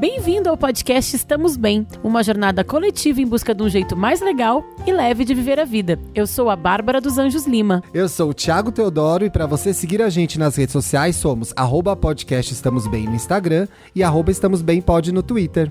Bem-vindo ao podcast Estamos Bem, uma jornada coletiva em busca de um jeito mais legal e leve de viver a vida. Eu sou a Bárbara dos Anjos Lima. Eu sou o Thiago Teodoro e para você seguir a gente nas redes sociais somos arroba podcast Estamos Bem no Instagram e arroba Estamos Bem Pod no Twitter.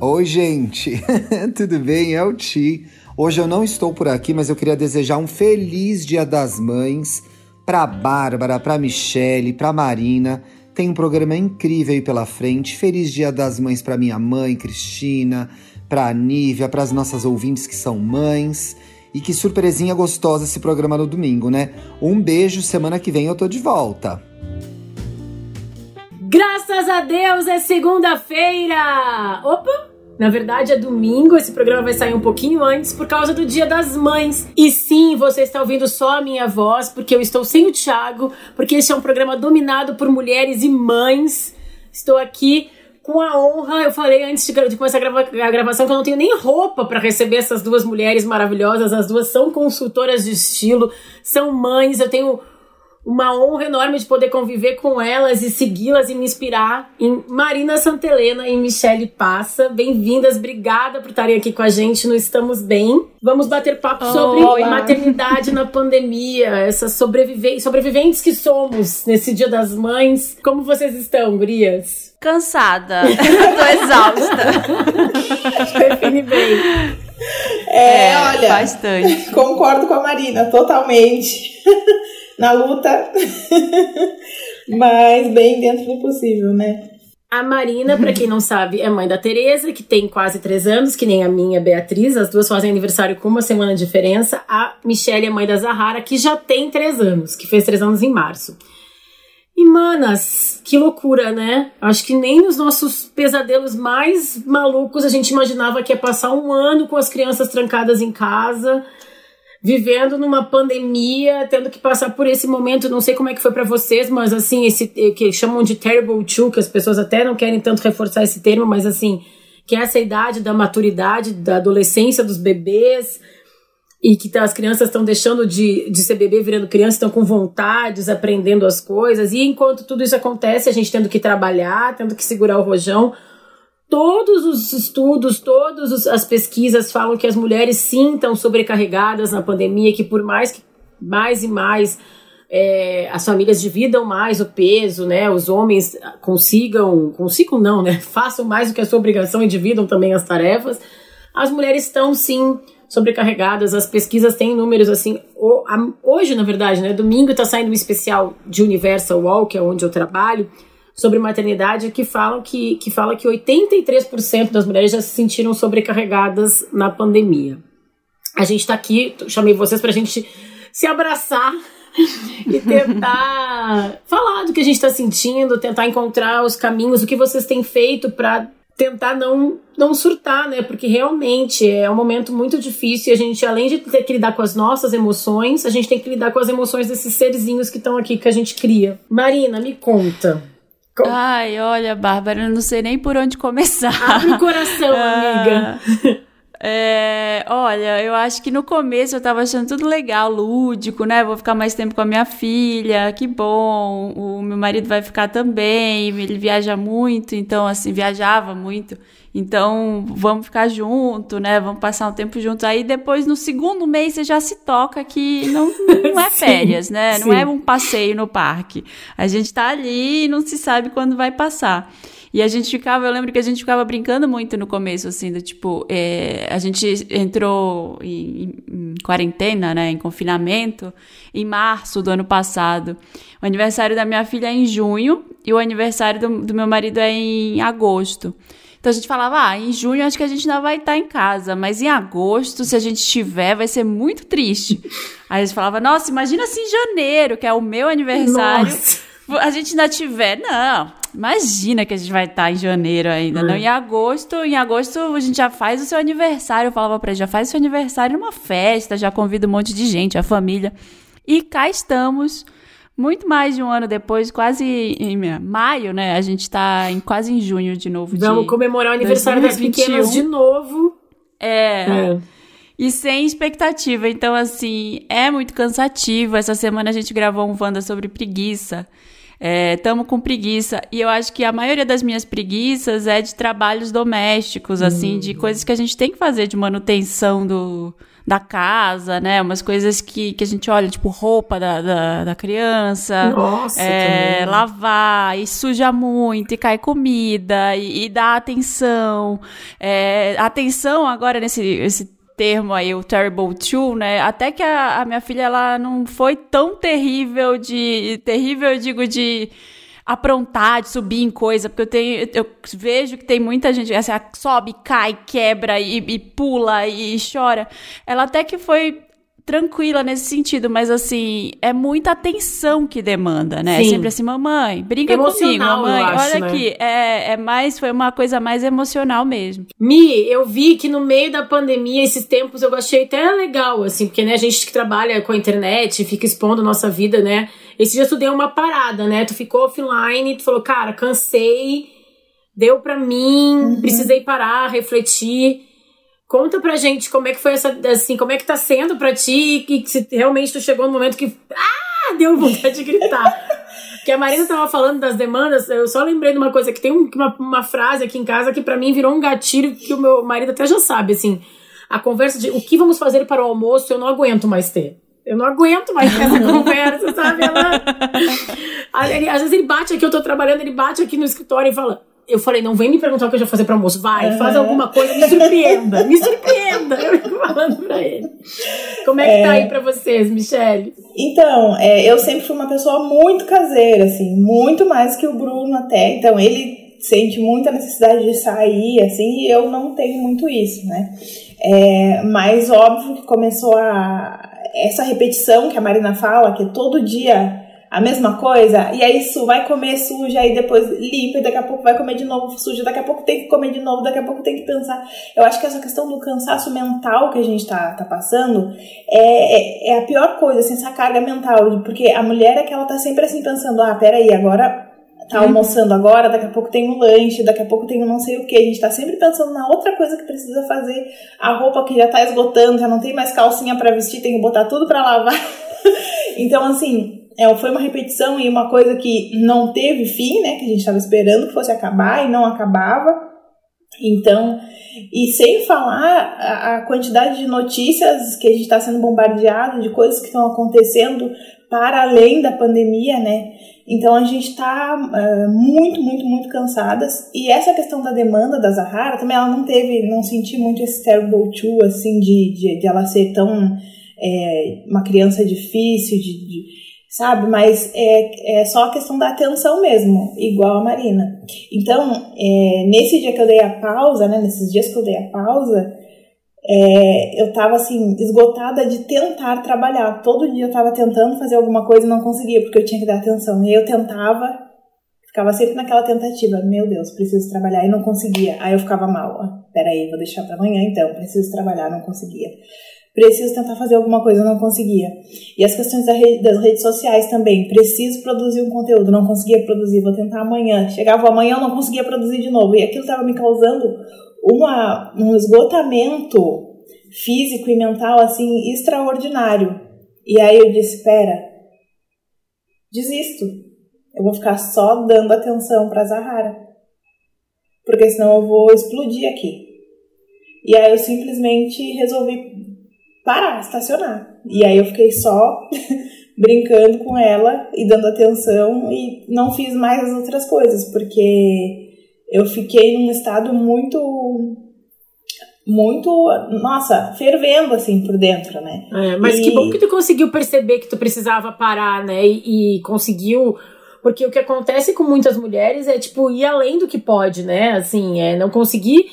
Oi, gente, tudo bem? É o Ti. Hoje eu não estou por aqui, mas eu queria desejar um feliz Dia das Mães para Bárbara, para Michele, para Marina tem um programa incrível aí pela frente. Feliz Dia das Mães para minha mãe, Cristina, para Nívia, para as nossas ouvintes que são mães. E que surpresinha gostosa esse programa no domingo, né? Um beijo, semana que vem eu tô de volta. Graças a Deus é segunda-feira! Opa! Na verdade, é domingo, esse programa vai sair um pouquinho antes por causa do Dia das Mães. E sim, você está ouvindo só a minha voz, porque eu estou sem o Thiago, porque esse é um programa dominado por mulheres e mães. Estou aqui com a honra, eu falei antes de, começar a, grava a gravação que eu não tenho nem roupa para receber essas duas mulheres maravilhosas. As duas são consultoras de estilo, são mães. Eu tenho uma honra enorme de poder conviver com elas e segui-las e me inspirar em Marina Santelena e Michele Passa. Bem-vindas, obrigada por estarem aqui com a gente no Estamos Bem. Vamos bater papo oh, sobre maternidade na pandemia, essas sobrevive sobreviventes que somos nesse Dia das Mães. Como vocês estão, gurias? Cansada, tô exausta. Define bem. É, é, olha, bastante. Concordo com a Marina, totalmente na luta, mas bem dentro do possível, né? A Marina, para quem não sabe, é mãe da Tereza, que tem quase três anos, que nem a minha Beatriz. As duas fazem aniversário com uma semana de diferença. A Michelle é mãe da Zahara, que já tem três anos, que fez três anos em março. E, manas, que loucura, né? Acho que nem nos nossos pesadelos mais malucos a gente imaginava que ia passar um ano com as crianças trancadas em casa vivendo numa pandemia, tendo que passar por esse momento, não sei como é que foi para vocês, mas assim, esse eh, que chamam de terrible two, que as pessoas até não querem tanto reforçar esse termo, mas assim, que é essa idade da maturidade, da adolescência dos bebês, e que tá, as crianças estão deixando de, de ser bebê, virando criança, estão com vontades, aprendendo as coisas, e enquanto tudo isso acontece, a gente tendo que trabalhar, tendo que segurar o rojão, Todos os estudos, todas as pesquisas falam que as mulheres sintam sobrecarregadas na pandemia, que por mais que mais e mais é, as famílias dividam mais o peso, né? Os homens consigam, consigam não, né? Façam mais do que a sua obrigação e dividam também as tarefas. As mulheres estão sim sobrecarregadas. As pesquisas têm números assim. Hoje, na verdade, né? Domingo está saindo um especial de Universal Wall, que é onde eu trabalho sobre maternidade que falam que, que fala que 83% das mulheres já se sentiram sobrecarregadas na pandemia. A gente está aqui, chamei vocês para a gente se abraçar e tentar falar do que a gente está sentindo, tentar encontrar os caminhos, o que vocês têm feito para tentar não, não surtar, né? Porque realmente é um momento muito difícil e a gente, além de ter que lidar com as nossas emoções, a gente tem que lidar com as emoções desses serzinhos que estão aqui que a gente cria. Marina, me conta. Ai, olha, Bárbara, eu não sei nem por onde começar. Abre o coração, amiga. É, olha, eu acho que no começo eu tava achando tudo legal, lúdico, né? Vou ficar mais tempo com a minha filha, que bom. O meu marido vai ficar também, ele viaja muito, então, assim, viajava muito. Então, vamos ficar junto, né? Vamos passar um tempo juntos. Aí depois, no segundo mês, você já se toca que não, não é férias, né? Sim. Não é um passeio no parque. A gente tá ali e não se sabe quando vai passar. E a gente ficava, eu lembro que a gente ficava brincando muito no começo, assim, do tipo, é, a gente entrou em, em, quarentena, né, em confinamento, em março do ano passado. O aniversário da minha filha é em junho e o aniversário do, do meu marido é em agosto. Então a gente falava, ah, em junho acho que a gente ainda vai estar em casa, mas em agosto, se a gente estiver, vai ser muito triste. Aí a gente falava, nossa, imagina se em janeiro, que é o meu aniversário, nossa. a gente ainda tiver. Não, imagina que a gente vai estar em janeiro ainda, é. não. Em agosto, em agosto a gente já faz o seu aniversário. Eu falava pra ele, já faz o seu aniversário numa festa, já convida um monte de gente, a família. E cá estamos muito mais de um ano depois, quase em maio, né? A gente tá em, quase em junho de novo. Vamos de comemorar o aniversário 2021. das pequenas de novo. É. é. E sem expectativa. Então, assim, é muito cansativo. Essa semana a gente gravou um Wanda sobre preguiça. É, com preguiça. E eu acho que a maioria das minhas preguiças é de trabalhos domésticos, assim, de coisas que a gente tem que fazer de manutenção do, da casa, né? Umas coisas que, que a gente olha, tipo roupa da, da, da criança. Nossa, é, lavar, e suja muito, e cai comida, e, e dá atenção. É, atenção agora nesse esse termo aí, o Terrible Two, né? Até que a, a minha filha, ela não foi tão terrível de... Terrível, eu digo, de aprontar, de subir em coisa, porque eu tenho, eu vejo que tem muita gente, assim, sobe, cai, quebra e, e pula e chora. Ela até que foi tranquila nesse sentido, mas assim, é muita atenção que demanda, né? É Sim. sempre assim, mamãe, brinca comigo, mamãe, acho, olha né? aqui. É, é mais, foi uma coisa mais emocional mesmo. Mi, eu vi que no meio da pandemia, esses tempos, eu achei até legal, assim, porque, né, a gente que trabalha com a internet, fica expondo a nossa vida, né? Esse dia tu deu uma parada, né? Tu ficou offline, tu falou, cara, cansei, deu pra mim, uhum. precisei parar, refletir. Conta pra gente como é que foi essa, assim, como é que tá sendo pra ti e que se realmente tu chegou no momento que, ah, deu vontade de gritar. que a Marina tava falando das demandas, eu só lembrei de uma coisa, que tem uma, uma frase aqui em casa que para mim virou um gatilho que o meu marido até já sabe, assim, a conversa de o que vamos fazer para o almoço eu não aguento mais ter. Eu não aguento mais essa conversa, sabe? Ela... Às vezes ele bate aqui, eu tô trabalhando, ele bate aqui no escritório e fala: eu falei, não vem me perguntar o que eu já fazer para almoço. Vai, faz alguma coisa, me surpreenda, me surpreenda. Eu fico falando pra ele. Como é que tá é... tá aí pra vocês, Michelle? Então, é, eu sempre fui uma pessoa muito caseira, assim, muito mais que o Bruno até. Então, ele sente muita necessidade de sair, assim, e eu não tenho muito isso, né? É, mas óbvio que começou a. Essa repetição que a Marina fala, que todo dia a mesma coisa, e aí isso vai comer suja, aí depois limpa, e daqui a pouco vai comer de novo suja, daqui a pouco tem que comer de novo, daqui a pouco tem que pensar. Eu acho que essa questão do cansaço mental que a gente tá, tá passando é, é, é a pior coisa, assim, essa carga mental, porque a mulher é que ela tá sempre assim pensando, ah, peraí, agora tá almoçando agora, daqui a pouco tem um lanche, daqui a pouco tem um não sei o que. A gente tá sempre pensando na outra coisa que precisa fazer. A roupa que já tá esgotando, já não tem mais calcinha para vestir, tem que botar tudo para lavar. então, assim, é, foi uma repetição e uma coisa que não teve fim, né? Que a gente estava esperando que fosse acabar e não acabava. Então, e sem falar a, a quantidade de notícias que a gente está sendo bombardeado, de coisas que estão acontecendo para além da pandemia, né? Então a gente está uh, é, muito, muito, muito cansadas. E essa questão da demanda da Zahara também ela não teve, não senti muito esse terrible two, assim, de, de, de ela ser tão é, uma criança difícil, de, de sabe? Mas é, é só a questão da atenção mesmo, igual a Marina. Então, é, nesse dia que eu dei a pausa, né, nesses dias que eu dei a pausa, é, eu tava assim, esgotada de tentar trabalhar. Todo dia eu tava tentando fazer alguma coisa e não conseguia, porque eu tinha que dar atenção. E eu tentava, ficava sempre naquela tentativa, meu Deus, preciso trabalhar, e não conseguia. Aí eu ficava mal, peraí, vou deixar para amanhã então, preciso trabalhar, não conseguia preciso tentar fazer alguma coisa, não conseguia. E as questões das redes sociais também, preciso produzir um conteúdo, não conseguia produzir, vou tentar amanhã. Chegava amanhã, eu não conseguia produzir de novo. E aquilo estava me causando uma, um esgotamento físico e mental assim extraordinário. E aí eu disse, espera, desisto. Eu vou ficar só dando atenção para Zahara. Porque senão eu vou explodir aqui. E aí eu simplesmente resolvi parar, estacionar. E aí eu fiquei só brincando com ela e dando atenção e não fiz mais as outras coisas, porque eu fiquei num estado muito muito, nossa, fervendo assim por dentro, né? É, mas e... que bom que tu conseguiu perceber que tu precisava parar, né? E, e, conseguiu. Porque o que acontece com muitas mulheres é, tipo, ir além do que pode, né? Assim, é não conseguir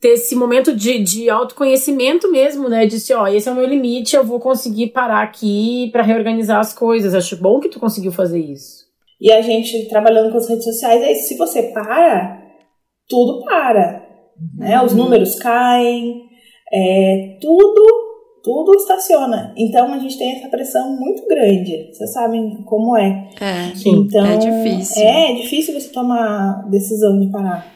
ter esse momento de, de autoconhecimento mesmo, né? De se, ó, esse é o meu limite, eu vou conseguir parar aqui para reorganizar as coisas. Acho bom que tu conseguiu fazer isso. E a gente trabalhando com as redes sociais, aí se você para, tudo para. Né? Os uhum. números caem, é, tudo, tudo estaciona. Então a gente tem essa pressão muito grande. Vocês sabem como é. É, então, é difícil. É, é difícil você tomar decisão de parar.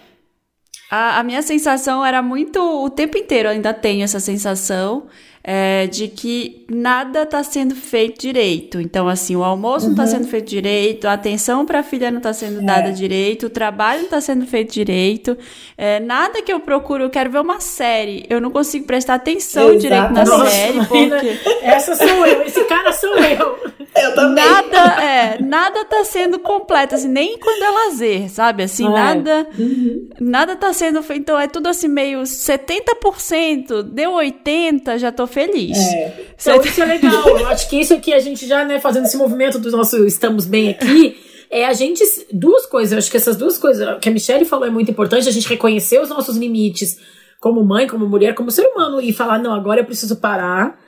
A, a minha sensação era muito. O tempo inteiro ainda tenho essa sensação. É, de que nada está sendo feito direito. Então, assim, o almoço tá uhum. não está sendo feito direito, a atenção para a filha não está sendo é. dada direito, o trabalho não está sendo feito direito. É, nada que eu procuro, eu quero ver uma série, eu não consigo prestar atenção Exatamente. direito na Nossa, série. Porque... Essa sou eu, esse cara sou eu. Eu também. Nada, é, nada tá sendo completo, assim, nem quando é lazer, sabe? Assim, é. nada, uhum. nada tá sendo feito. Então, é tudo assim, meio 70%, deu 80%, já tô feliz. É. Então, isso é legal. Eu acho que isso aqui a gente já, né, fazendo esse movimento do nosso estamos bem aqui, é a gente. Duas coisas, eu acho que essas duas coisas que a Michelle falou é muito importante, a gente reconhecer os nossos limites como mãe, como mulher, como ser humano, e falar, não, agora eu preciso parar.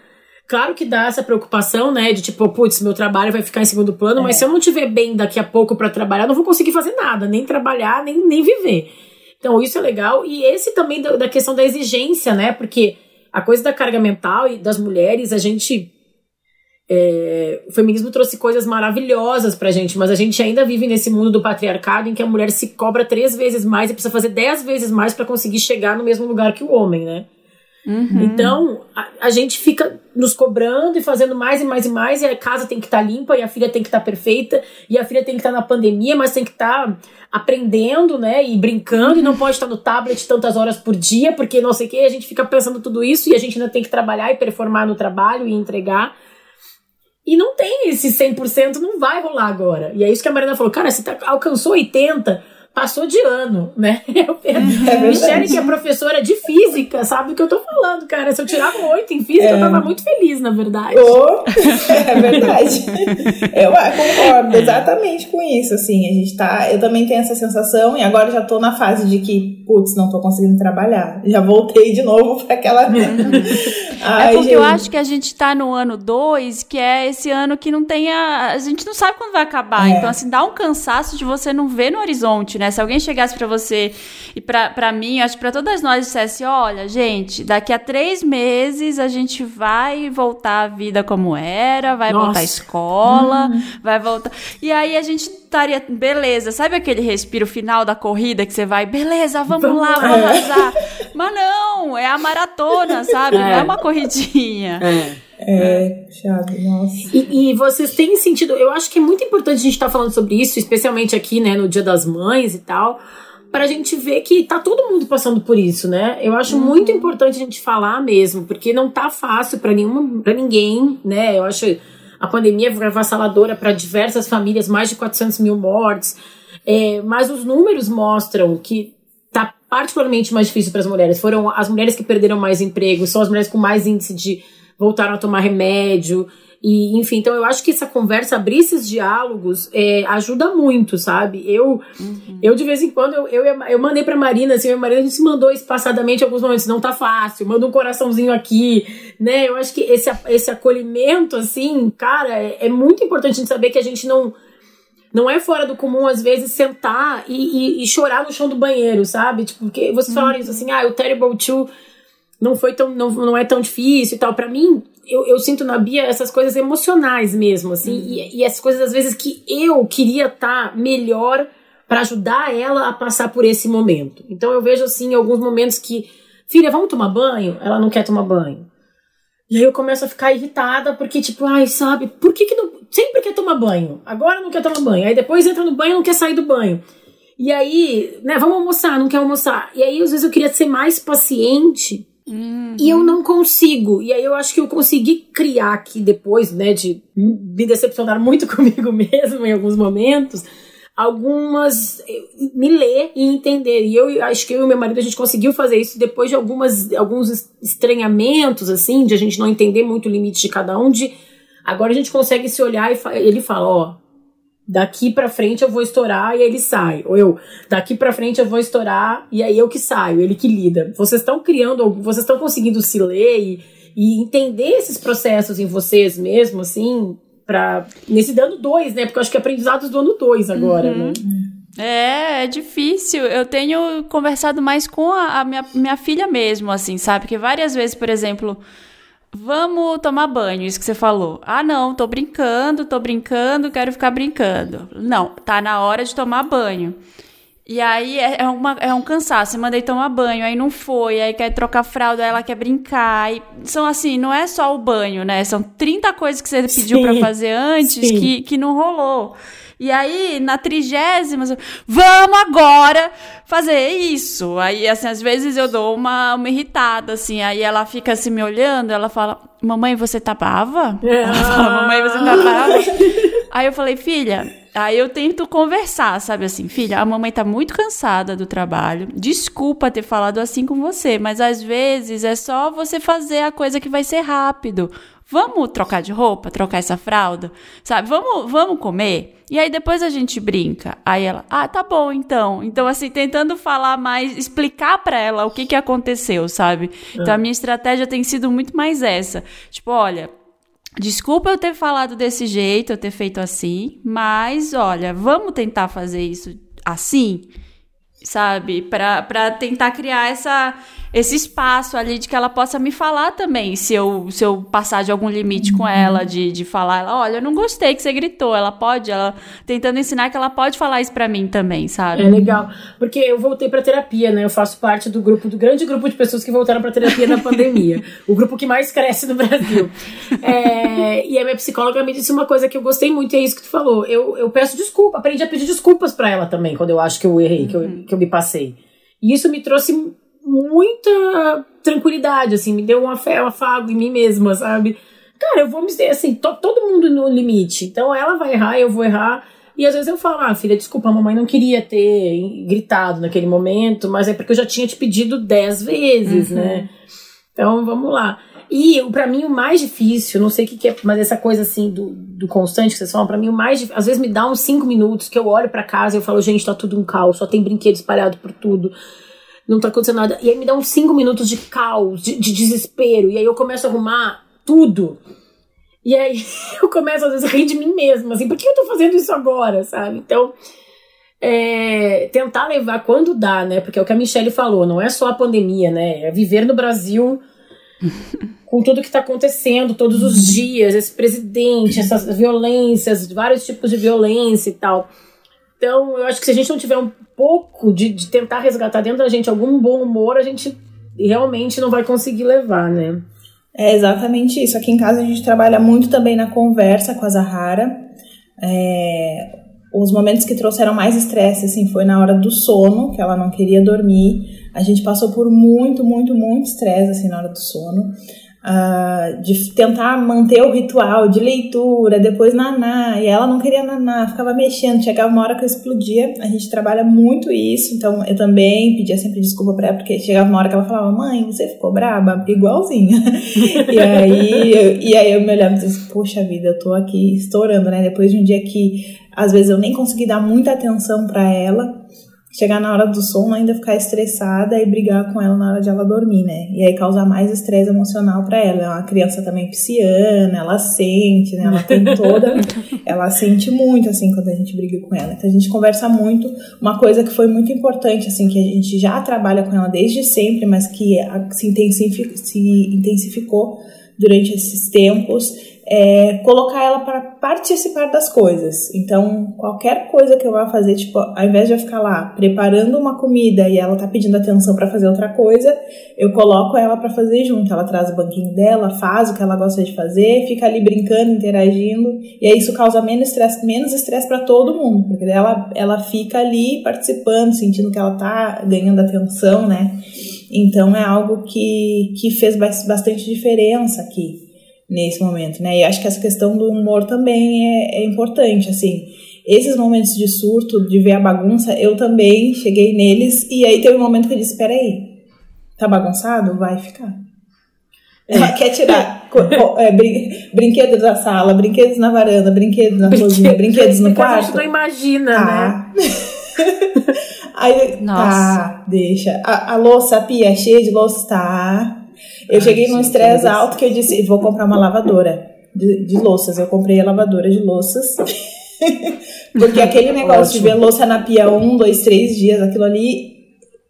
Claro que dá essa preocupação, né? De tipo, putz, meu trabalho vai ficar em segundo plano, é. mas se eu não tiver bem daqui a pouco para trabalhar, eu não vou conseguir fazer nada, nem trabalhar, nem, nem viver. Então, isso é legal. E esse também da, da questão da exigência, né? Porque a coisa da carga mental e das mulheres, a gente. É, o feminismo trouxe coisas maravilhosas pra gente, mas a gente ainda vive nesse mundo do patriarcado em que a mulher se cobra três vezes mais e precisa fazer dez vezes mais para conseguir chegar no mesmo lugar que o homem, né? Uhum. Então, a, a, gente fica nos cobrando e fazendo mais e mais e mais, e a casa tem que estar tá limpa, e a filha tem que estar tá perfeita, e a filha tem que estar tá na pandemia, mas tem que estar tá aprendendo, né, e brincando, e não pode estar no tablet tantas horas por dia, porque não sei o que, a gente fica pensando tudo isso, e a gente ainda tem que trabalhar e performar no trabalho e entregar. E não tem esse 100%, não vai rolar agora. E é isso que a Marina falou, cara, você tá, alcançou 80%, passou de ano, né? Eu, é Michelle, que é professora de física, sabe o que eu tô falando, cara. Se eu tirava oito em física, é. eu tava muito feliz, na verdade. Oh, é verdade. eu concordo exatamente com isso, assim. A gente tá. Eu também tenho essa sensação, e agora já tô na fase de que, putz, não tô conseguindo trabalhar. Já voltei de novo para aquela. Ai, é porque gente. eu acho que a gente tá no ano dois, que é esse ano que não tem a. A gente não sabe quando vai acabar. É. Então, assim, dá um cansaço de você não ver no horizonte, né? Né? Se alguém chegasse para você e para mim, acho que para todas nós dissesse, olha, gente, daqui a três meses a gente vai voltar à vida como era, vai Nossa. voltar à escola, hum. vai voltar. E aí a gente estaria, beleza, sabe aquele respiro final da corrida que você vai, beleza, vamos, vamos lá, vamos arrasar. Mas não, é a maratona, sabe? É. Não é uma corridinha. É. É, chato, nossa. E, e, vocês têm sentido, eu acho que é muito importante a gente estar tá falando sobre isso, especialmente aqui, né, no Dia das Mães e tal, para a gente ver que tá todo mundo passando por isso, né? Eu acho uhum. muito importante a gente falar mesmo, porque não tá fácil para nenhuma, para ninguém, né? Eu acho a pandemia foi avassaladora para diversas famílias, mais de 400 mil mortes, é, mas os números mostram que tá particularmente mais difícil para as mulheres. Foram as mulheres que perderam mais emprego, são as mulheres com mais índice de voltaram a tomar remédio. E, enfim, então eu acho que essa conversa, abrir esses diálogos, é, ajuda muito, sabe? Eu, uhum. eu de vez em quando, eu, eu, eu mandei pra Marina, assim, a Marina a gente se mandou espaçadamente em alguns momentos, não tá fácil, manda um coraçãozinho aqui, né? Eu acho que esse, esse acolhimento, assim, cara, é, é muito importante a gente saber que a gente não. Não é fora do comum, às vezes, sentar e, e, e chorar no chão do banheiro, sabe? Tipo, porque vocês falaram uhum. isso assim, ah, o Terrible Two não foi tão não, não é tão difícil e tal. Para mim eu, eu sinto na Bia essas coisas emocionais mesmo assim uhum. e, e essas coisas às vezes que eu queria estar tá melhor para ajudar ela a passar por esse momento. Então eu vejo assim alguns momentos que filha vamos tomar banho? Ela não quer tomar banho. E aí eu começo a ficar irritada porque tipo ai sabe por que que não sempre quer tomar banho? Agora não quer tomar banho. Aí depois entra no banho não quer sair do banho. E aí, né, vamos almoçar, não quer almoçar. E aí, às vezes, eu queria ser mais paciente Uhum. E eu não consigo. E aí eu acho que eu consegui criar aqui depois, né, de me decepcionar muito comigo mesmo em alguns momentos, algumas me ler e entender. E eu acho que eu e meu marido a gente conseguiu fazer isso depois de algumas alguns estranhamentos assim, de a gente não entender muito o limite de cada um, de agora a gente consegue se olhar e ele fala, ó, daqui para frente eu vou estourar e ele sai. Ou eu, daqui para frente eu vou estourar e aí eu que saio, ele que lida. Vocês estão criando, vocês estão conseguindo se ler e, e, entender esses processos em vocês mesmo, assim, para nesse dano dois, né? Porque eu acho que é aprendizados do ano dois agora, uhum. né? É, é difícil. Eu tenho conversado mais com a, a minha, minha filha mesmo, assim, sabe? Que várias vezes, por exemplo, Vamos tomar banho, isso que você falou. Ah, não, tô brincando, tô brincando, quero ficar brincando. Não, tá na hora de tomar banho. E aí é, é, uma, é um cansaço. Eu mandei tomar banho, aí não foi, aí quer trocar fralda, ela quer brincar. E são assim, não é só o banho, né? São 30 coisas que você pediu para fazer antes que, que não rolou. E aí, na trigésima, vamos agora fazer isso. Aí, assim, às vezes eu dou uma, uma irritada, assim. Aí ela fica assim me olhando, ela fala: Mamãe, você tá brava? Ela fala, Mamãe, você tá brava? aí eu falei, filha, Aí eu tento conversar, sabe assim, filha, a mamãe tá muito cansada do trabalho. Desculpa ter falado assim com você, mas às vezes é só você fazer a coisa que vai ser rápido. Vamos trocar de roupa, trocar essa fralda, sabe? Vamos, vamos comer. E aí depois a gente brinca. Aí ela, ah, tá bom então. Então assim, tentando falar mais, explicar para ela o que que aconteceu, sabe? Então a minha estratégia tem sido muito mais essa. Tipo, olha, Desculpa eu ter falado desse jeito, eu ter feito assim, mas olha, vamos tentar fazer isso assim, sabe? Para tentar criar essa esse espaço ali de que ela possa me falar também, se eu, se eu passar de algum limite com ela, de, de falar, ela, olha, eu não gostei que você gritou, ela pode, ela tentando ensinar que ela pode falar isso para mim também, sabe? É legal, porque eu voltei para terapia, né? Eu faço parte do grupo, do grande grupo de pessoas que voltaram para terapia na pandemia, o grupo que mais cresce no Brasil. É, e a minha psicóloga me disse uma coisa que eu gostei muito, e é isso que tu falou. Eu, eu peço desculpa, aprendi a pedir desculpas para ela também, quando eu acho que eu errei, que eu, que eu me passei. E isso me trouxe muita tranquilidade, assim, me deu um afago em mim mesma, sabe? Cara, eu vou me dizer assim, to, todo mundo no limite. Então ela vai errar, eu vou errar. E às vezes eu falo, ah, filha, desculpa, a mamãe não queria ter gritado naquele momento, mas é porque eu já tinha te pedido dez vezes, uhum. né? Então vamos lá. E para mim o mais difícil, não sei o que, que, é, mas essa coisa assim do, do constante que vocês falam, para mim o mais difícil, às vezes me dá uns cinco minutos que eu olho para casa e eu falo, gente, tá tudo um caos, só tem brinquedo espalhado por tudo não tá acontecendo nada. E aí me dá uns cinco minutos de caos, de, de desespero. E aí eu começo a arrumar tudo. E aí eu começo às vezes a rir de mim mesma, assim, por que eu tô fazendo isso agora, sabe? Então, é, tentar levar quando dá, né? Porque é o que a Michelle falou, não é só a pandemia, né? É viver no Brasil com tudo que tá acontecendo todos os dias, esse presidente, essas violências, vários tipos de violência e tal. Então, eu acho que se a gente não tiver um pouco de, de tentar resgatar dentro da gente algum bom humor, a gente realmente não vai conseguir levar, né? É exatamente isso. Aqui em casa a gente trabalha muito também na conversa com a Zahara. É, os momentos que trouxeram mais estresse assim foi na hora do sono, que ela não queria dormir. A gente passou por muito, muito, muito estresse assim na hora do sono uh, de tentar manter o ritual de leitura, depois naná, e ela não queria naná, ficava mexendo, chegava uma hora que eu explodia, a gente trabalha muito isso, então eu também pedia sempre desculpa pra ela, porque chegava uma hora que ela falava, mãe, você ficou braba? Igualzinha. e, aí, eu, e aí eu me olhava e disse, poxa vida, eu tô aqui estourando, né, depois de um dia que às vezes eu nem consegui dar muita atenção para ela, chegar na hora do sono ainda ficar estressada e brigar com ela na hora de ela dormir, né? E aí causar mais estresse emocional para ela. É uma criança também pisciana, ela sente, né? Ela tem toda, ela sente muito assim quando a gente briga com ela. Então a gente conversa muito. Uma coisa que foi muito importante assim que a gente já trabalha com ela desde sempre, mas que se intensificou, se intensificou durante esses tempos é, colocar ela para participar das coisas. Então, qualquer coisa que eu vá fazer, tipo, ao invés de eu ficar lá preparando uma comida e ela tá pedindo atenção para fazer outra coisa, eu coloco ela para fazer junto. Ela traz o banquinho dela, faz o que ela gosta de fazer, fica ali brincando, interagindo, e aí isso causa menos estresse, menos estresse para todo mundo, porque ela ela fica ali participando, sentindo que ela tá ganhando atenção, né? Então é algo que, que fez bastante diferença aqui nesse momento, né? E acho que essa questão do humor também é, é importante, assim. Esses momentos de surto, de ver a bagunça, eu também cheguei neles e aí teve um momento que eu disse, peraí, tá bagunçado? Vai ficar. Ela quer tirar é, brin brinquedos da sala, brinquedos na varanda, brinquedos na cozinha, brinquedos no quarto. A gente não imagina, ah. né? Aí, tá, Nossa. tá, deixa. A, a louça, a pia é cheia de louça, tá. Eu cheguei num estresse alto que eu disse, vou comprar uma lavadora de, de louças. Eu comprei a lavadora de louças. Porque aquele negócio de ver louça na pia um, dois, três dias, aquilo ali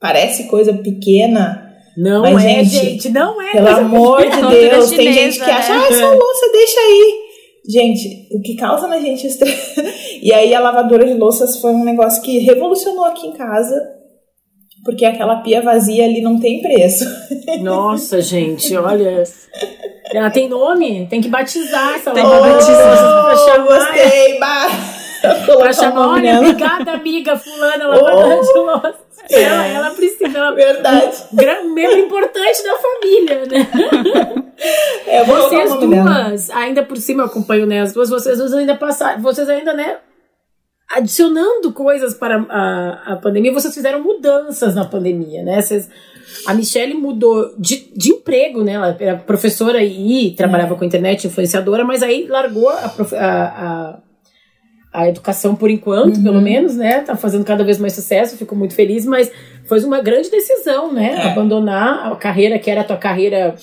parece coisa pequena. Não mas, é, gente, gente, não é. Pelo amor de Deus, tem gente que acha, ah, essa louça deixa aí. Gente, o que causa na gente estresse. e aí a lavadora de louças foi um negócio que revolucionou aqui em casa. Porque aquela pia vazia ali não tem preço. Nossa, gente, olha. Ela tem nome? Tem que batizar essa Tem que batizar. pra chamar. Gostei, bah. Pra chamar, olha, obrigada, amiga fulana, lavadora de louças. Ela, ela precisa. Ela, Verdade. um membro importante da família, né? É, Vocês duas, ainda por cima eu acompanho né, as duas, vocês duas ainda passaram, vocês ainda, né, adicionando coisas para a, a pandemia, vocês fizeram mudanças na pandemia, né? Vocês, a Michelle mudou de, de emprego, né? Ela era professora e trabalhava com internet, influenciadora, mas aí largou a, a, a, a educação por enquanto, pelo menos, né? Tá fazendo cada vez mais sucesso, fico muito feliz, mas foi uma grande decisão, né? É. Abandonar a carreira que era a tua carreira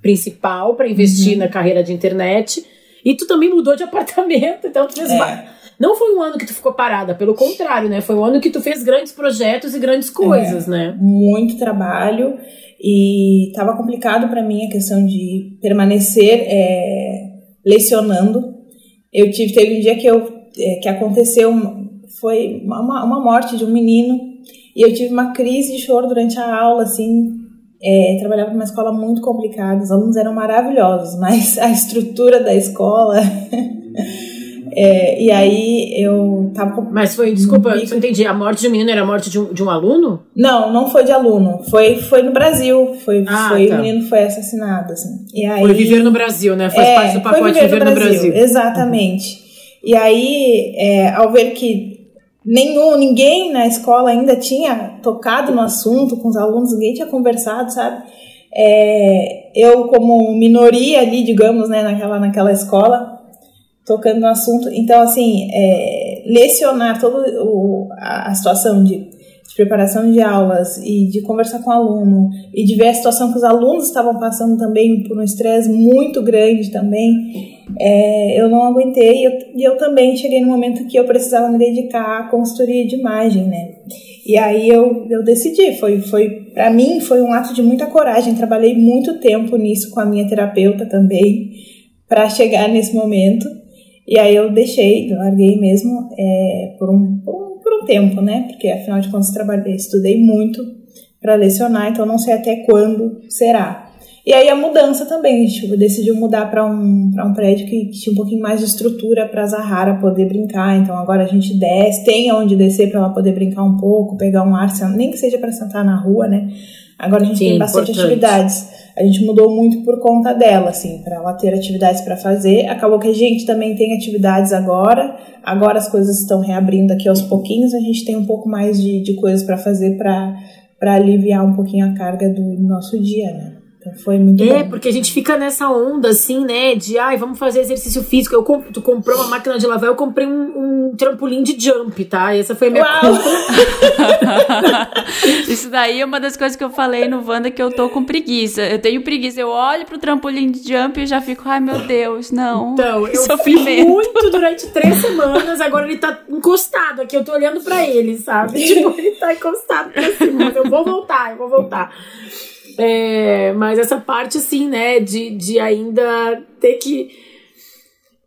principal para investir na carreira de internet. E tu também mudou de apartamento, então tu fez É. Não foi um ano que tu ficou parada, pelo contrário, né? Foi um ano que tu fez grandes projetos e grandes coisas, né? muito trabalho e estava complicado para mim a questão de permanecer é, lecionando. Eu tive teve um dia que eu é, que aconteceu foi uma, uma morte de um menino e eu tive uma crise de choro durante a aula assim. É, trabalhava numa escola muito complicada, os alunos eram maravilhosos, mas a estrutura da escola é, e aí eu tava com Mas foi, desculpa, eu não entendi. A morte de um menino era a morte de um, de um aluno? Não, não foi de aluno. Foi, foi no Brasil. Foi, Ah, foi tá. o menino foi assassinado, assim. E aí, Foi viver no Brasil, né? Faz é, parte do pacote viver, no Brasil. Exatamente. E aí, é, ao ver que nenhum, ninguém na escola ainda tinha tocado no assunto com os alunos, ninguém tinha conversado, sabe? É, eu, como minoria ali, digamos, né, naquela, naquela escola, tocando no assunto. Então, assim, é, lecionar toda a situação de, de preparação de aulas e de conversar com o aluno e de ver a situação que os alunos estavam passando também por um estresse muito grande também, é, eu não aguentei e eu, e eu também cheguei no momento que eu precisava me dedicar à consultoria de imagem, né? E aí eu, eu decidi, foi, foi para mim foi um ato de muita coragem, trabalhei muito tempo nisso com a minha terapeuta também para chegar nesse momento. E aí eu deixei, larguei mesmo é, por, um, por, um, por um tempo, né? Porque afinal de contas trabalhei, estudei muito para lecionar, então não sei até quando será. E aí a mudança também, a gente decidiu mudar para um, pra um prédio que, que tinha um pouquinho mais de estrutura para a Zahara poder brincar. Então agora a gente desce, tem onde descer para ela poder brincar um pouco, pegar um ar, nem que seja para sentar na rua, né? Agora a gente Sim, tem bastante importante. atividades. A gente mudou muito por conta dela, assim, para ela ter atividades para fazer. Acabou que a gente também tem atividades agora. Agora as coisas estão reabrindo aqui aos pouquinhos. A gente tem um pouco mais de, de coisas para fazer para aliviar um pouquinho a carga do nosso dia, né? Então foi muito É, bom. porque a gente fica nessa onda, assim, né? De, ai, vamos fazer exercício físico. Eu comp tu comprou uma máquina de lavar, eu comprei um, um trampolim de jump, tá? Essa foi a minha Uau! Isso daí é uma das coisas que eu falei no Wanda que eu tô com preguiça. Eu tenho preguiça. Eu olho pro trampolim de jump e já fico, ai meu Deus, não. Então, eu sofrimento. muito durante três semanas, agora ele tá encostado aqui, eu tô olhando pra ele, sabe? Tipo, ele tá encostado pra cima, mas eu vou voltar, eu vou voltar. É, mas essa parte, assim, né, de, de ainda ter que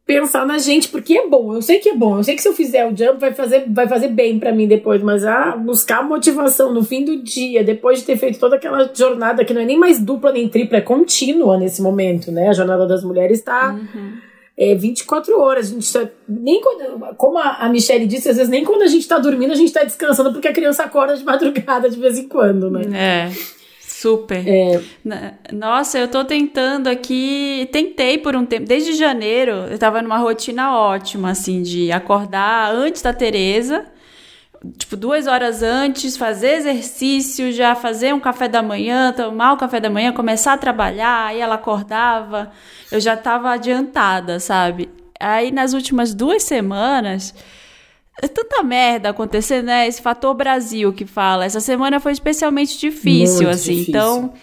pensar na gente, porque é bom, eu sei que é bom, eu sei que se eu fizer o jump vai fazer, vai fazer bem pra mim depois, mas ah, buscar motivação no fim do dia, depois de ter feito toda aquela jornada que não é nem mais dupla nem tripla, é contínua nesse momento, né? A jornada das mulheres tá é 24 horas. A gente tá, nem quando, como a, a Michelle disse, às vezes nem quando a gente tá dormindo a gente tá descansando porque a criança acorda de madrugada de vez em quando, né? É. Super. Na- Nossa, eu tô tentando aqui. Tentei por um tempo. Desde janeiro, eu tava numa rotina ótima, assim, de acordar antes da Tereza. Tipo, duas horas antes, fazer exercício, já fazer um café da manhã, tomar o café da manhã, começar a trabalhar, aí ela acordava, eu já tava adiantada, sabe? Aí nas últimas duas semanas, é tanta merda acontecendo, né? Esse fator Brasil que fala. Essa semana foi especialmente difícil, Muito assim. difícil. Então,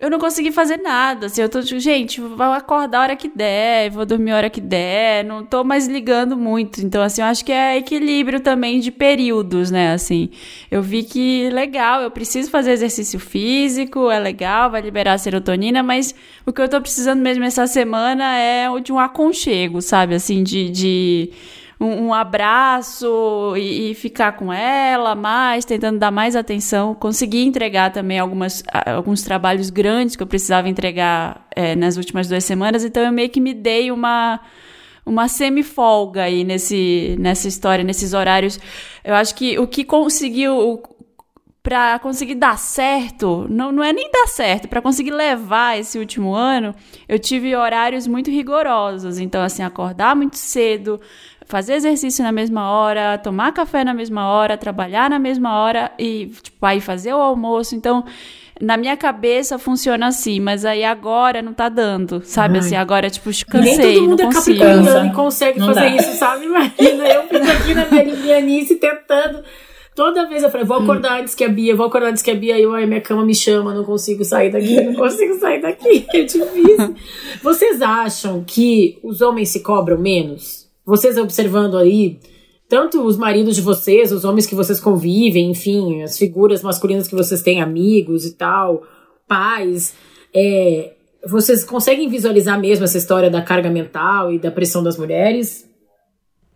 eu não consegui fazer nada. Assim, eu tô tipo, gente, vou acordar a hora que der, vou dormir a hora que der, não tô mais ligando muito. Então, assim, eu acho que é equilíbrio também de períodos, né? Assim, eu vi que legal, eu preciso fazer exercício físico, é legal, vai liberar serotonina, mas o que eu tô precisando mesmo essa semana é de um aconchego, sabe? Assim, de. de um, um abraço e, e, ficar com ela mais, tentando dar mais atenção. Consegui entregar também algumas, alguns trabalhos grandes que eu precisava entregar é, nas últimas duas semanas, então eu meio que me dei uma uma semi-folga aí nesse, nessa história, nesses horários. Eu acho que o que conseguiu, para conseguir dar certo, não, não é nem dar certo, para conseguir levar esse último ano, eu tive horários muito rigorosos. Então, assim, acordar muito cedo, fazer exercício na mesma hora, tomar café na mesma hora, trabalhar na mesma hora e, tipo, aí fazer o almoço. Então, na minha cabeça funciona assim, mas aí agora não tá dando, sabe? Ai. Assim, agora, tipo, cansei, Nem todo mundo não é consigo. capricorniano e consegue não fazer dá. isso, sabe? Imagina, eu fico aqui na minha librianice tentando... Toda vez eu falei, vou acordar antes que a Bia, vou acordar antes que a Bia, e eu, ai, minha cama me chama, não consigo sair daqui, não consigo sair daqui, é difícil. Vocês acham que os homens se cobram menos? Vocês observando aí, tanto os maridos de vocês, os homens que vocês convivem, enfim, as figuras masculinas que vocês têm, amigos e tal, pais, é, vocês conseguem visualizar mesmo essa história da carga mental e da pressão das mulheres?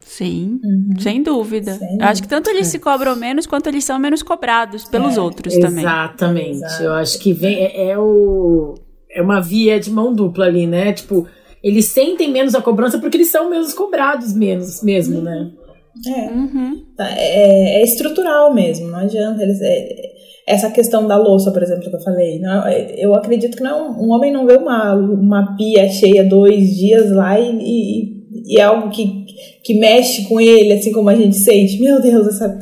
Sim, uhum. sem dúvida. Sim. Acho que tanto eles se cobram menos quanto eles são menos cobrados pelos é, outros também. Exatamente. Eu acho que vem, é, é, o, é uma via de mão dupla ali, né? Tipo, eles sentem menos a cobrança porque eles são menos cobrados menos mesmo, né? É. Uhum. Tá, é, é, estrutural mesmo, não adianta. Eles, é, essa questão da louça, por exemplo, que eu falei. Não, é, eu acredito que não, um homem não vê uma, uma pia cheia dois dias lá e, e, e, é algo que, que mexe com ele, assim como a gente sente. Meu Deus, essa.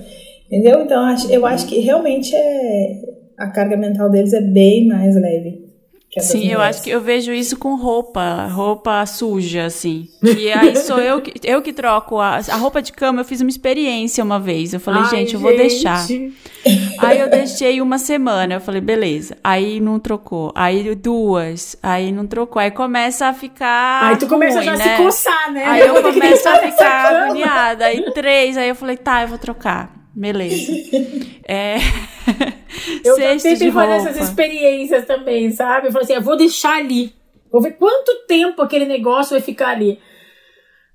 Entendeu? Então eu acho, eu acho que realmente é, a carga mental deles é bem mais leve. Sim, eu acho que eu vejo isso com roupa, roupa suja, assim. E aí sou eu que, eu que troco a, a roupa de cama. Eu fiz uma experiência uma vez. Eu falei, Ai, gente, eu vou deixar. Aí eu deixei uma semana. Eu falei, beleza. Aí não trocou. Aí duas. Aí não trocou. Aí começa a ficar. Aí tu começa ruim, já a né? se coçar, né? Aí eu começo a ficar agoniada. Aí três. Aí eu falei, tá, eu vou trocar. Beleza. É. Eu tentei fazer essas experiências também, sabe? Eu falei assim, eu vou deixar ali. Vou ver quanto tempo aquele negócio vai ficar ali.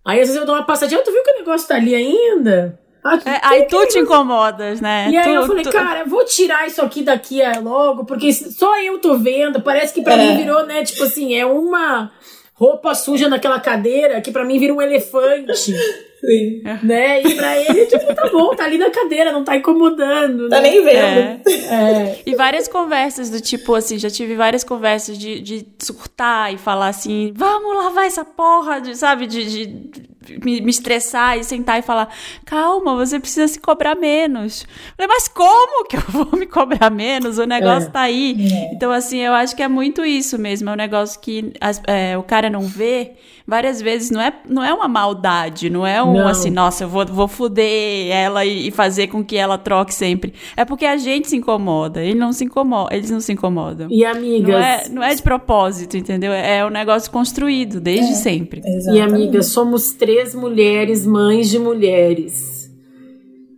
Aí às vezes eu dou uma passadinha, tu viu que o negócio tá ali ainda? Ah, é, aí tu te incomodas, né? E aí tu, eu falei, tu... cara, eu vou tirar isso aqui daqui é, logo, porque só eu tô vendo. Parece que pra é. mim virou, né? Tipo assim, é uma roupa suja naquela cadeira que para mim vira um elefante. Sim. Né? E pra ele, tipo, tá bom, tá ali na cadeira, não tá incomodando. Tá né? nem vendo. É. É. E várias conversas do tipo assim, já tive várias conversas de, de surtar e falar assim, vamos lavar essa porra, de, sabe? De, de me, me, estressar e sentar e falar, calma, você precisa se cobrar menos. falei, mas como que eu vou me cobrar menos? O negócio é. tá aí. É. Então, assim, eu acho que é muito isso mesmo. É um negócio que as, é, o cara não vê, várias vezes não é, não é uma maldade, não é um não. assim, nossa, eu vou, vou fuder ela e, e, fazer com que ela troque sempre. É porque a gente se incomoda, ele não se incomoda, eles não se incomodam. E amigas. Não é, não é de propósito, entendeu? É um negócio construído desde é, sempre. Exatamente. E amigas, somos três mulheres, mães de mulheres.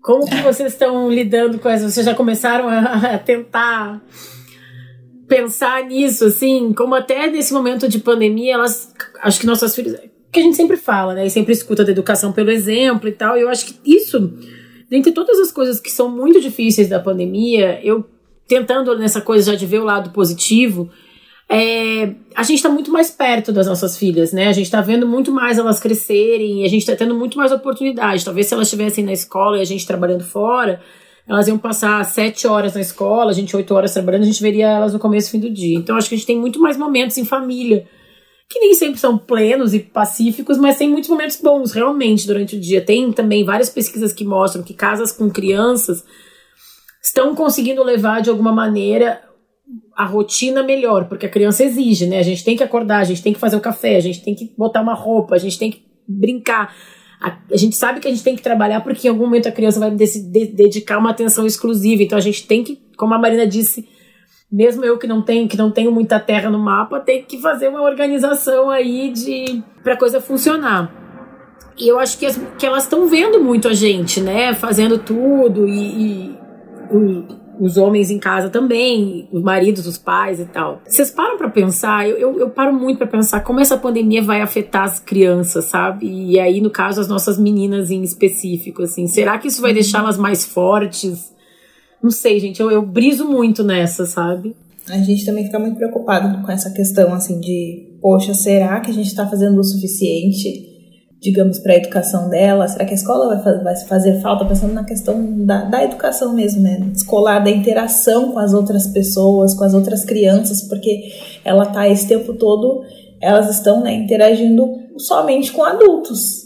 Como que vocês estão lidando com isso? Vocês já começaram a, a tentar pensar nisso, assim, como até nesse momento de pandemia, elas. Acho que nossas filhas. Que a gente sempre fala, né? E sempre escuta da educação pelo exemplo e tal. E eu acho que isso, dentre todas as coisas que são muito difíceis da pandemia, eu tentando nessa coisa já de ver o lado positivo, é, a gente está muito mais perto das nossas filhas, né? A gente está vendo muito mais elas crescerem, a gente está tendo muito mais oportunidade. Talvez se elas estivessem na escola e a gente trabalhando fora, elas iam passar sete horas na escola, a gente oito horas trabalhando, a gente veria elas no começo e fim do dia. Então acho que a gente tem muito mais momentos em família, que nem sempre são plenos e pacíficos, mas tem muitos momentos bons, realmente, durante o dia. Tem também várias pesquisas que mostram que casas com crianças estão conseguindo levar de alguma maneira a rotina melhor, porque a criança exige, né? A gente tem que acordar, a gente tem que fazer o café, a gente tem que botar uma roupa, a gente tem que brincar. A, a, gente sabe que a gente tem que trabalhar porque em algum momento a criança vai de, dedicar uma atenção exclusiva. Então a gente tem que, como a Marina disse, mesmo eu que não tenho, que não tenho muita terra no mapa, tem que fazer uma organização aí de para coisa funcionar. E eu acho que, as, que elas estão vendo muito a gente, né? Fazendo tudo e, e o, os homens em casa também, os maridos, os pais e tal. Vocês param para pensar? Eu, eu, eu, paro muito para pensar como essa pandemia vai afetar as crianças, sabe? E aí, no caso, as nossas meninas em específico, assim. Será que isso vai deixá-las mais fortes? Não sei, gente. Eu, eu briso muito nessa, sabe? A gente também fica muito preocupado com essa questão, assim, de, poxa, será que a gente tá fazendo o suficiente? Digamos, para a educação dela? Será que a escola vai, vai fazer falta pensando na questão da, da educação mesmo, né? Escolar, da interação com as outras pessoas, com as outras crianças, porque ela tá esse tempo todo, elas estão né, interagindo somente com adultos.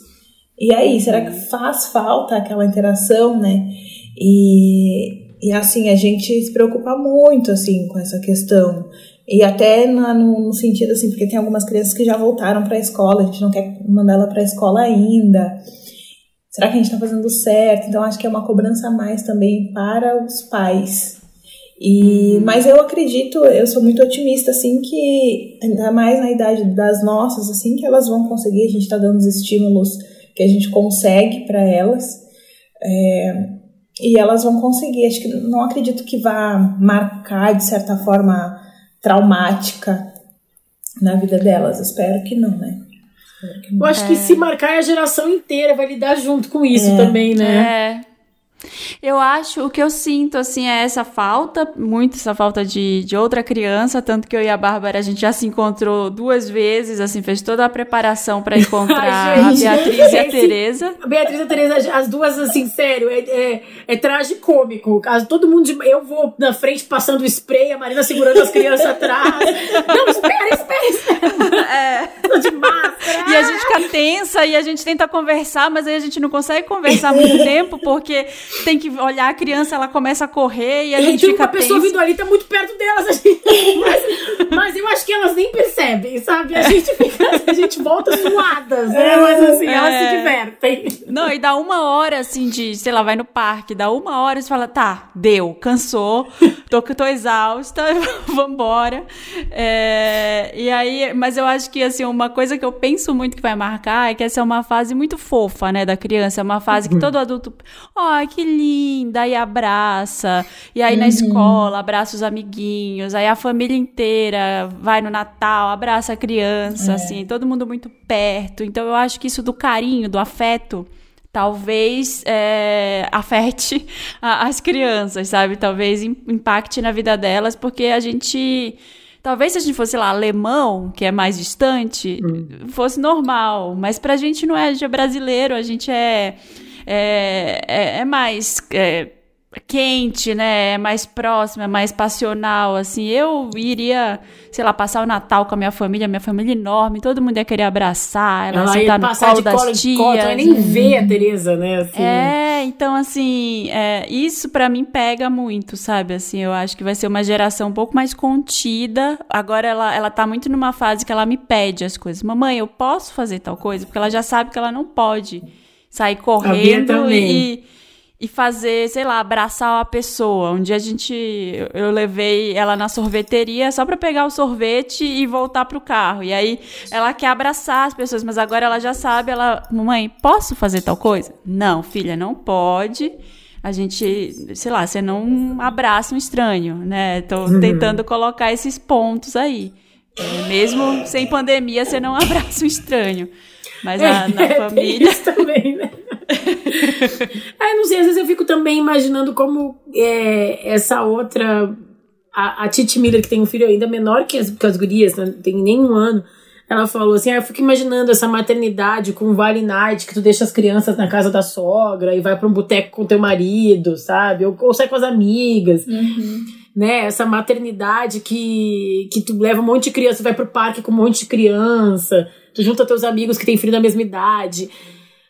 E aí, será que faz falta aquela interação, né? E, e assim, a gente se preocupa muito assim com essa questão. E até no, no, sentido assim, porque tem algumas crianças que já voltaram para a escola, a gente não quer mandar ela para a escola ainda. Será que a gente está fazendo certo? Então acho que é uma cobrança a mais também para os pais. E, uhum. mas eu acredito, eu sou muito otimista assim que ainda mais na idade das nossas assim que elas vão conseguir. A gente está dando os estímulos que a gente consegue para elas. É, e elas vão conseguir. Acho que não acredito que vá marcar de certa forma traumática na vida delas. Espero que não, né? Que não. Eu acho é. que se marcar é a geração inteira vai lidar junto com isso é. também, né? Eu acho, o que eu sinto, assim, é essa falta, muito essa falta de, de outra criança, tanto que eu e a Bárbara, a gente já se encontrou duas vezes, assim, fez toda a preparação para encontrar Ai, gente, a Beatriz e a Tereza. A Beatriz e a Tereza, as duas, assim, sério, é, é, é tragicômico. Todo mundo, de, eu vou na frente passando spray, a Marina segurando as crianças atrás. Não, espera, espera, espera. É. Tô de máscara. E a gente fica tensa e a gente tenta conversar, mas aí a gente não consegue conversar muito tempo, porque tem que olhar a criança, ela começa a correr e a e gente fica uma pessoa vindo ali, tá muito perto delas. Gente, mas, mas, eu acho que elas nem percebem, sabe? A gente fica, a gente volta suadas, né? É, mas assim, é. elas se é. divertem. Não, e dá uma hora assim de, sei lá, vai no parque, dá uma hora e você fala, tá, deu, cansou, tô, tô exausta, vambora. É, e aí, mas eu acho que assim, uma coisa que eu penso muito que vai marcar é que essa é uma fase muito fofa, né, da criança. É uma fase que uhum. todo adulto, ó, oh, que linda, e abraça. E aí uhum. na escola, abraça os amiguinhos. Aí a família inteira vai no Natal, abraça a criança, é. assim, todo mundo muito perto. Então eu acho que isso do carinho, do afeto, talvez é, afete a, as crianças, sabe? Talvez impacte na vida delas, porque a gente. Talvez se a gente fosse lá alemão, que é mais distante, hum. fosse normal. Mas pra gente não é, a gente é brasileiro, a gente é é, é, é mais é, quente, né? É mais próxima, é mais passional, assim. Eu iria, sei lá, passar o Natal com a minha família, minha família enorme, todo mundo ia querer abraçar, ela, ela sentar no colo das colo tias. Colo, ela nem vê a Tereza, né? Assim. É, então, assim, é, isso para mim pega muito, sabe? Assim, eu acho que vai ser uma geração um pouco mais contida. Agora ela, ela tá muito numa fase que ela me pede as coisas. Mamãe, eu posso fazer tal coisa? Porque ela já sabe que ela não pode sair correndo e, e fazer, sei lá, abraçar uma pessoa. Um dia a gente, eu levei ela na sorveteria só para pegar o sorvete e voltar pro carro. E aí ela quer abraçar as pessoas, mas agora ela já sabe, ela, mamãe, posso fazer tal coisa? Não, filha, não pode. A gente, sei lá, você não abraça um estranho, né? Tô uhum. tentando colocar esses pontos aí. É, mesmo sem pandemia, você não abraça um estranho. Mas é, a, na é, família. Isso também, né? é, não sei, às vezes eu fico também imaginando como é, essa outra. A, a Titi Miller, que tem um filho ainda menor que as, que as gurias, não né? tem nem um ano. Ela falou assim: ah, eu fico imaginando essa maternidade com Vale Night, que tu deixa as crianças na casa da sogra e vai para um boteco com teu marido, sabe? Ou, ou sai com as amigas. Uhum. Né? Essa maternidade que, que tu leva um monte de criança, vai pro parque com um monte de criança junta teus amigos que têm filho da mesma idade.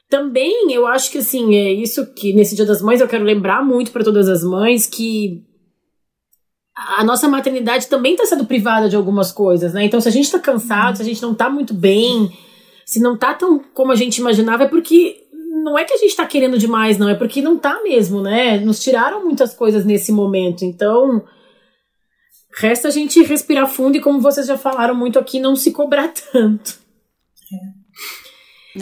Também eu acho que assim, é isso que nesse Dia das Mães eu quero lembrar muito para todas as mães que a nossa maternidade também está sendo privada de algumas coisas, né? Então, se a gente está cansado, se a gente não está muito bem, se não está tão como a gente imaginava, é porque não é que a gente está querendo demais, não, é porque não está mesmo, né? Nos tiraram muitas coisas nesse momento. Então, Resta a gente respirar fundo e, como vocês já falaram muito aqui, não se cobrar tanto.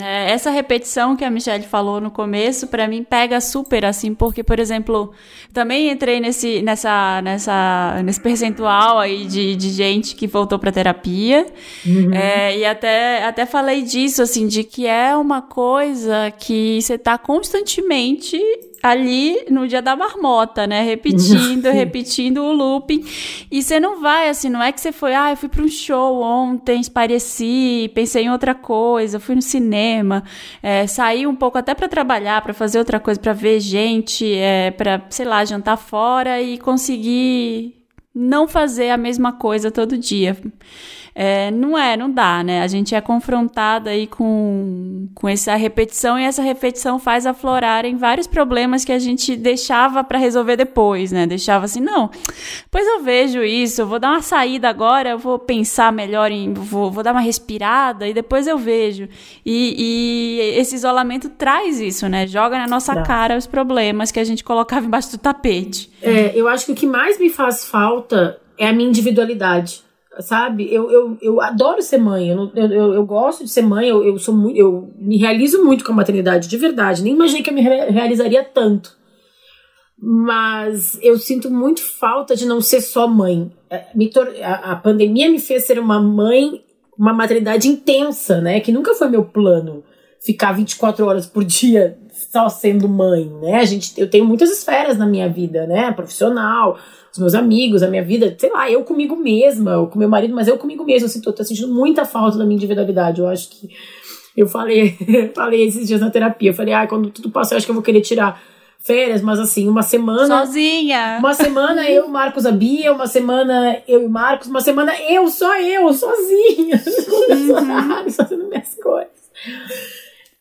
É, essa repetição que a Michelle falou no começo, para mim pega super assim, porque, por exemplo, também entrei nesse, nessa, nessa, nesse percentual aí de, de gente que voltou para terapia. Uhum. É, e até, até falei disso, assim, de que é uma coisa que você tá constantemente ali no dia da marmota, né? Repetindo, repetindo o looping. E você não vai assim, não é que você foi, ah, eu fui para um show ontem, espareci, pensei em outra coisa, fui no cinema, é, saí um pouco até para trabalhar, para fazer outra coisa, para ver gente, é, para sei lá, jantar fora e conseguir não fazer a mesma coisa todo dia. É, não é, não dá, né? A gente é confrontado aí com, com essa repetição e essa repetição faz aflorarem vários problemas que a gente deixava para resolver depois, né? Deixava assim, não, pois eu vejo isso, eu vou dar uma saída agora, eu vou pensar melhor em, vou, vou dar uma respirada e depois eu vejo. E, e esse isolamento traz isso, né? Joga na nossa cara os problemas que a gente colocava embaixo do tapete. É, eu acho que o que mais me faz falta é a minha individualidade sabe? Eu, eu, eu adoro ser mãe, eu, eu, eu gosto de ser mãe, eu, eu, sou muito, eu me realizo muito com a maternidade, de verdade. Nem imaginei que eu me realizaria tanto. Mas eu sinto muito falta de não ser só mãe. É, a, a pandemia me fez ser uma mãe, uma maternidade intensa, né? Que nunca foi meu plano ficar 24 horas por dia só sendo mãe, né? A gente, eu tenho muitas esferas na minha vida, né? Profissional, os meus amigos, a minha vida, sei lá, eu comigo mesma, eu com meu marido, mas eu comigo mesma, assim, tô, tô sentindo muita falta da minha individualidade. Eu acho que eu falei, falei esses dias na terapia, eu falei, ah, quando tudo passar, eu acho que eu vou querer tirar férias, mas assim, uma semana. Sozinha! Uma semana eu, Marcos, a Bia, uma semana eu e Marcos, uma semana eu, só eu, sozinha, uhum. fazendo minhas coisas.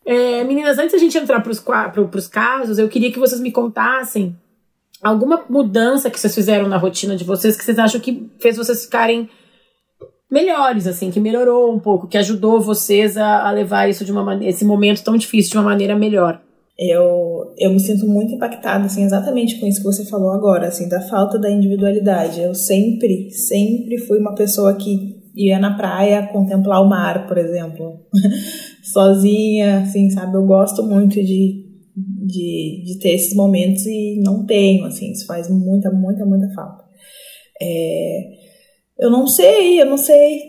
É, meninas, antes da gente entrar para os casos, eu queria que vocês me contassem alguma mudança que vocês fizeram na rotina de vocês que vocês acham que fez vocês ficarem melhores, assim, que melhorou um pouco, que ajudou vocês a, a levar isso de uma maneira, esse momento tão difícil de uma maneira melhor? Eu, eu me sinto muito impactada, assim, exatamente com isso que você falou agora, assim, da falta da individualidade. Eu sempre, sempre fui uma pessoa que ia na praia contemplar o mar, por exemplo, sozinha, assim, sabe? Eu gosto muito de de, de ter esses momentos e não tenho, assim, isso faz muita, muita, muita falta. É, eu não sei, eu não sei.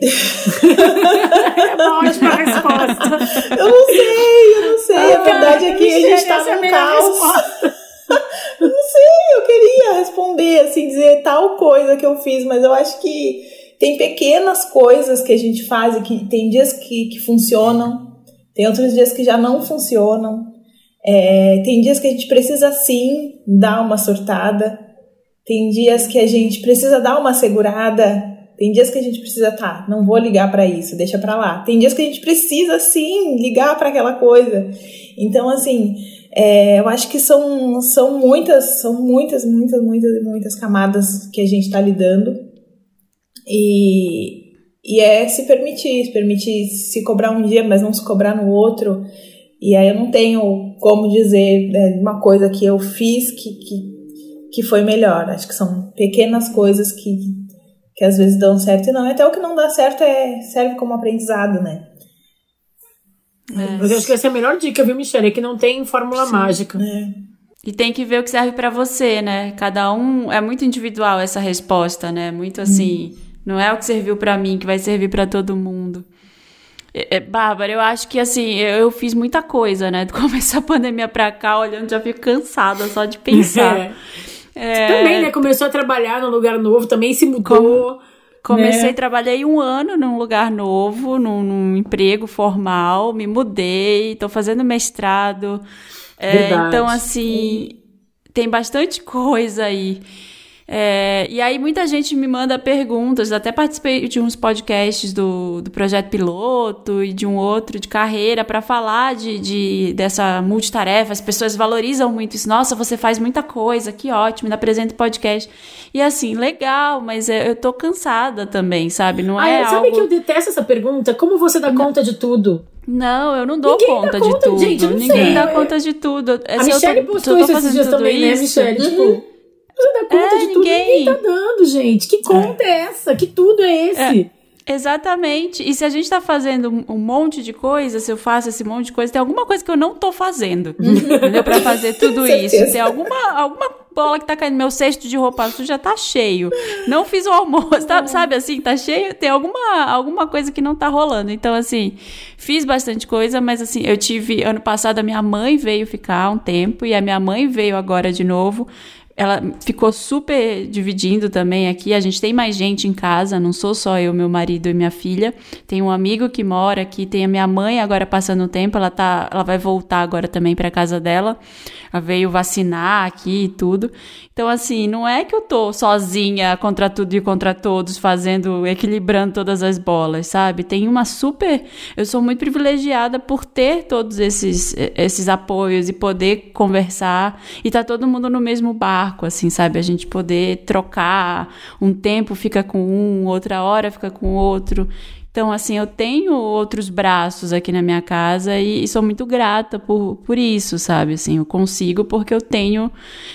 é uma ótima resposta. eu não sei, eu não sei. Ah, a verdade é que a gente tá num caos. eu não sei, eu queria responder, assim, dizer tal coisa que eu fiz, mas eu acho que tem pequenas coisas que a gente faz e que tem dias que, que funcionam, tem outros dias que já não funcionam. É, tem dias que a gente precisa sim dar uma surtada, tem dias que a gente precisa dar uma segurada, tem dias que a gente precisa, tá, não vou ligar para isso, deixa para lá. Tem dias que a gente precisa sim ligar para aquela coisa. Então, assim, é, eu acho que são, são muitas, são muitas, muitas, muitas, muitas camadas que a gente está lidando. E, e é se permitir, se permitir se cobrar um dia, mas não se cobrar no outro. E aí eu não tenho como dizer né, uma coisa que eu fiz que, que, que foi melhor. Acho que são pequenas coisas que, que às vezes dão certo e não. E até o que não dá certo é, serve como aprendizado, né? É. Mas eu acho que essa é a melhor dica, viu, Michelle? É que não tem fórmula Sim. mágica. É. E tem que ver o que serve para você, né? Cada um é muito individual essa resposta, né? Muito assim, hum. não é o que serviu para mim que vai servir para todo mundo. É, é, Bárbara, eu acho que assim, eu, eu, fiz muita coisa, né? Começou a pandemia pra cá, olhando, já fico cansada só de pensar. É. é... Também, né? Começou a trabalhar num lugar novo, também se mudou. Comecei, né? trabalhei um ano num lugar novo, num, num emprego formal, me mudei, tô fazendo mestrado. É, então, assim, tem bastante coisa aí. É, e aí muita gente me manda perguntas, até participei de uns podcasts do, do projeto piloto e de um outro de carreira para falar de, de dessa multitarefa. As pessoas valorizam muito isso. Nossa, você faz muita coisa, que ótimo, ainda apresenta podcast. E assim, legal, mas eu tô cansada também, sabe? Não é sabe algo... que eu detesto essa pergunta? Como você dá conta de tudo? Não, eu não dou conta, conta, de tudo. Gente, Ninguém sei. dá conta de tudo. A Michelle tô, postou tô, tô isso esses dias também, né, isso. né, Michelle? Tipo, Você dá conta É, de tudo ninguém. ninguém tá dando, gente. Que conta é, essa? Que tudo é esse? Exatamente. E se a gente tá fazendo um- monte de coisa, se eu faço esse monte de coisa, tem alguma coisa que eu não tô fazendo. entendeu? Pra fazer tudo isso. Tem alguma, alguma bola que tá caindo. Meu cesto de roupa suja tá cheio. Não fiz o almoço, tá- sabe assim? Tá cheio. Tem alguma, alguma coisa que não tá rolando. Então, assim, fiz bastante coisa, mas assim, eu tive. Ano passado, a minha mãe veio ficar um tempo e a minha mãe veio agora de novo. Ela ficou super dividindo também aqui. A gente tem mais gente em casa, não sou só eu, meu marido e minha filha. Tem um amigo que mora aqui, tem a minha mãe agora passando o tempo, ela tá, ela vai voltar agora também para casa dela. Ela veio vacinar aqui e tudo. Então assim, não é que eu tô sozinha contra tudo e contra todos, fazendo, equilibrando todas as bolas, sabe? Tem uma super, eu sou muito privilegiada por ter todos esses esses apoios e poder conversar e tá todo mundo no mesmo barco, assim, sabe? A gente poder trocar, um tempo fica com um, outra hora fica com outro. Então, assim, eu tenho outros braços aqui na minha casa e, e sou muito grata por, por isso, sabe? Assim, eu consigo porque eu tenho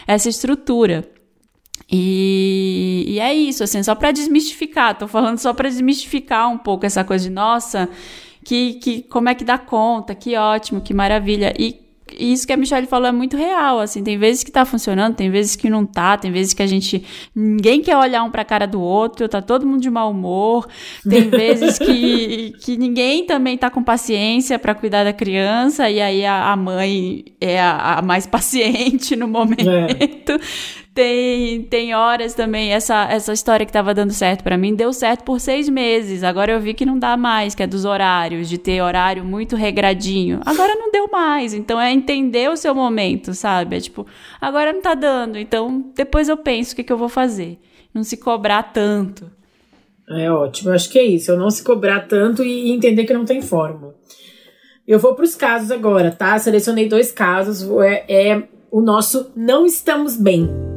essa estrutura. E, e é isso, assim, só para desmistificar, tô falando só para desmistificar um pouco essa coisa de, nossa, que, que como é que dá conta, que ótimo, que maravilha. E isso que a Michelle falou é muito real, assim, tem vezes que tá funcionando, tem vezes que não tá, tem vezes que a gente, ninguém quer olhar um pra cara do outro, tá todo mundo de mau humor, tem vezes que, que ninguém também tá com paciência para cuidar da criança, e aí a, a mãe é a, a, mais paciente no momento. É. Tem, tem horas também, essa, essa história que tava dando certo para mim, deu certo por seis meses. Agora eu vi que não dá mais, que é dos horários, de ter horário muito regradinho. Agora não deu mais. Então é entender o seu momento, sabe? É tipo, agora não tá dando. Então depois eu penso o que, que eu vou fazer. Não se cobrar tanto. É ótimo, acho que é isso. Eu não se cobrar tanto e entender que não tem fórmula. Eu vou para os casos agora, tá? Selecionei dois casos. É, é o nosso Não Estamos Bem.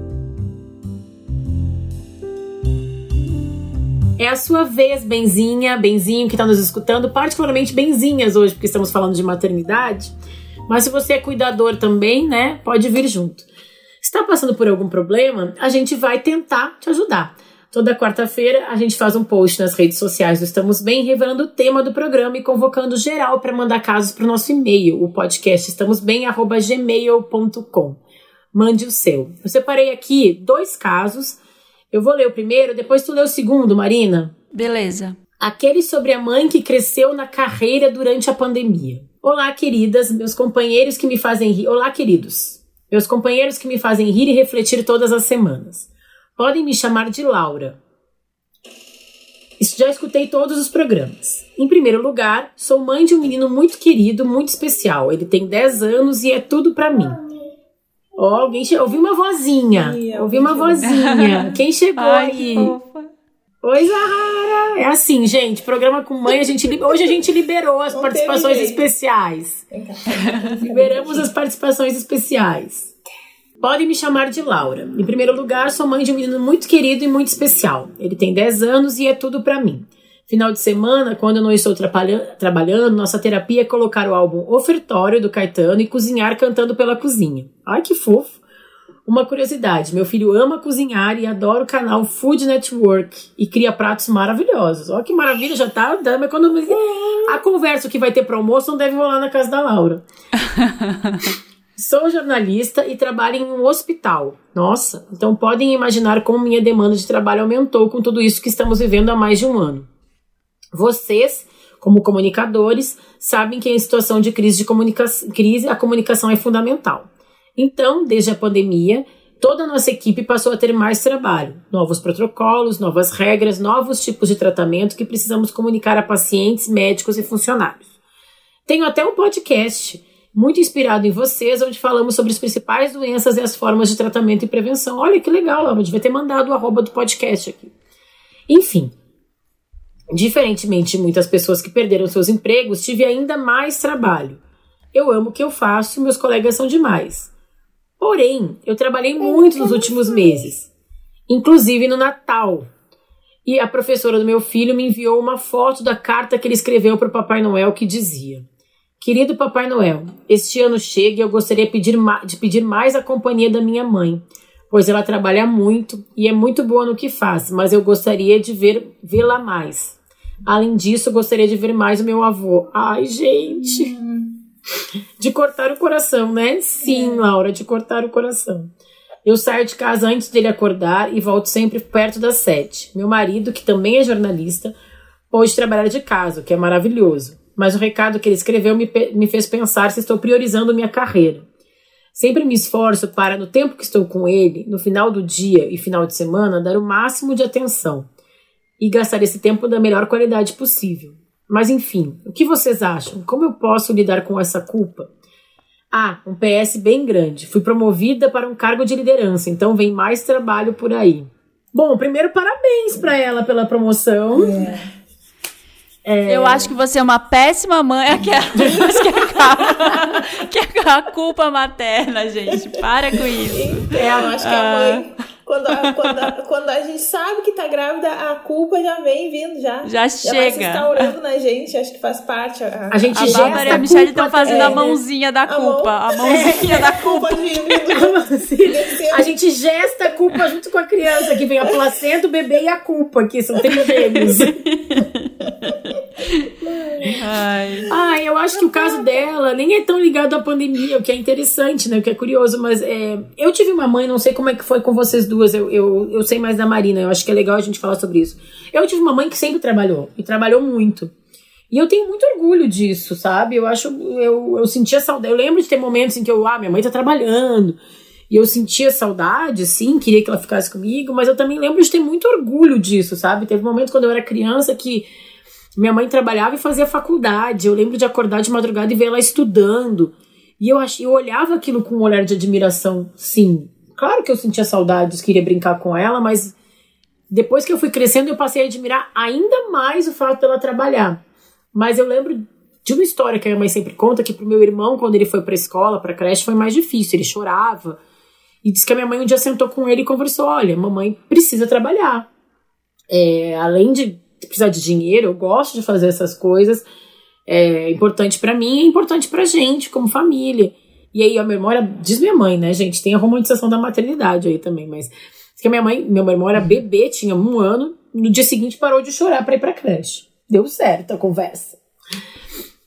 É a sua vez, Benzinha, Benzinho que está nos escutando, particularmente Benzinhas hoje, porque estamos falando de maternidade. Mas se você é cuidador também, né, pode vir junto. Está passando por algum problema? A gente vai tentar te ajudar. Toda quarta-feira a gente faz um post nas redes sociais do Estamos Bem, revelando o tema do programa e convocando geral para mandar casos para o nosso e-mail, o podcast estamosbem@gmail.com. Mande o seu. Eu separei aqui dois casos. Eu vou ler o primeiro, depois tu lê o segundo, Marina. Beleza. Aquele sobre a mãe que cresceu na carreira durante a pandemia. Olá, queridas, meus companheiros que me fazem rir. Olá, queridos. Meus companheiros que me fazem rir e refletir todas as semanas. Podem me chamar de Laura. Já escutei todos os programas. Em primeiro lugar, sou mãe de um menino muito querido, muito especial. Ele tem 10 anos e é tudo para mim. Ó, oh, alguém che... ouvi uma vozinha. Ai, ouvi uma vozinha. Quem chegou Ai, aí? Oi, Zahara! É assim, gente, programa com mãe, a gente hoje a gente liberou as Não participações especiais. Liberamos as participações especiais. Podem me chamar de Laura. Em primeiro lugar, sou mãe de um menino muito querido e muito especial. Ele tem 10 anos e é tudo para mim. Final de semana, quando eu não estou trabalha trabalhando, nossa terapia é colocar o álbum Ofertório do Caetano e cozinhar cantando pela cozinha. Ai, que fofo! Uma curiosidade: meu filho ama cozinhar e adora o canal Food Network e cria pratos maravilhosos. Olha que maravilha, já tá dando economia. A conversa que vai ter para almoço não deve rolar na casa da Laura. Sou jornalista e trabalho em um hospital. Nossa, então podem imaginar como minha demanda de trabalho aumentou com tudo isso que estamos vivendo há mais de um ano. Vocês, como comunicadores, sabem que em situação de crise, de comunica crise a comunicação é fundamental. Então, desde a pandemia, toda a nossa equipe passou a ter mais trabalho, novos protocolos, novas regras, novos tipos de tratamento que precisamos comunicar a pacientes, médicos e funcionários. Tenho até um podcast muito inspirado em vocês, onde falamos sobre as principais doenças e as formas de tratamento e prevenção. Olha que legal, Laura, devia ter mandado o arroba do podcast aqui. Enfim, diferentemente de muitas pessoas que perderam seus empregos, tive ainda mais trabalho. Eu amo o que eu faço, meus colegas são demais. Porém, eu trabalhei muito nos últimos meses, inclusive no Natal. E a professora do meu filho me enviou uma foto da carta que ele escreveu para o Papai Noel que dizia: Querido Papai Noel, este ano chega e eu gostaria de pedir, de pedir mais a companhia da minha mãe, pois ela trabalha muito e é muito boa no que faz, mas eu gostaria de ver vê-la mais. Além disso, eu gostaria de ver mais o meu avô. Ai, gente. De cortar o coração, né? Sim, Laura, de cortar o coração. Eu saio de casa antes dele acordar e volto sempre perto das sete. Meu marido, que também é jornalista, pôde trabalhar de casa, o que é maravilhoso. Mas o recado que ele escreveu me, me fez pensar se estou priorizando minha carreira. Sempre me esforço para, no tempo que estou com ele, no final do dia e final de semana, dar o máximo de atenção e gastar esse tempo da melhor qualidade possível. Mas enfim, o que vocês acham? Como eu posso lidar com essa culpa? Ah, um PS bem grande. Fui promovida para um cargo de liderança, então vem mais trabalho por aí. Bom, primeiro parabéns para ela pela promoção. É. É... Eu acho que você é uma péssima mãe. É que é, que é a culpa materna, gente. Para com isso. É, eu acho que a mãe ah. Quando a, quando, a, quando a gente sabe que tá grávida, a culpa já vem vindo, já. Já, já chega. Vai se instaurando na gente, acho que faz parte. A, a gente a gesta Bárbara e a Michelle estão fazendo é, a mãozinha da culpa. A, mão, a mãozinha é, da culpa. a gente gesta a culpa junto com a criança, que vem a placenta, o bebê e a culpa, que são trigêmeos. Ai. Ai, eu acho que o caso dela nem é tão ligado à pandemia, o que é interessante, né? O que é curioso, mas é, eu tive uma mãe, não sei como é que foi com vocês duas, eu, eu, eu sei mais da Marina, eu acho que é legal a gente falar sobre isso. Eu tive uma mãe que sempre trabalhou, e trabalhou muito. E eu tenho muito orgulho disso, sabe? Eu acho, eu, eu sentia saudade. Eu lembro de ter momentos em que eu, ah, minha mãe tá trabalhando. E eu sentia saudade, sim, queria que ela ficasse comigo, mas eu também lembro de ter muito orgulho disso, sabe? Teve um momento quando eu era criança que minha mãe trabalhava e fazia faculdade. Eu lembro de acordar de madrugada e ver ela estudando. E eu, ach... eu olhava aquilo com um olhar de admiração, sim. Claro que eu sentia saudades, queria brincar com ela, mas depois que eu fui crescendo, eu passei a admirar ainda mais o fato dela trabalhar. Mas eu lembro de uma história que a minha mãe sempre conta que pro meu irmão, quando ele foi pra escola, pra creche, foi mais difícil. Ele chorava. E disse que a minha mãe um dia sentou com ele e conversou: olha, mamãe precisa trabalhar. É, além de precisar de dinheiro, eu gosto de fazer essas coisas. É importante para mim, é importante pra gente, como família. E aí a memória, diz minha mãe, né, gente? Tem a romantização da maternidade aí também, mas que a minha mãe, irmão era bebê, tinha um ano, no dia seguinte parou de chorar para ir pra creche. Deu certo a conversa.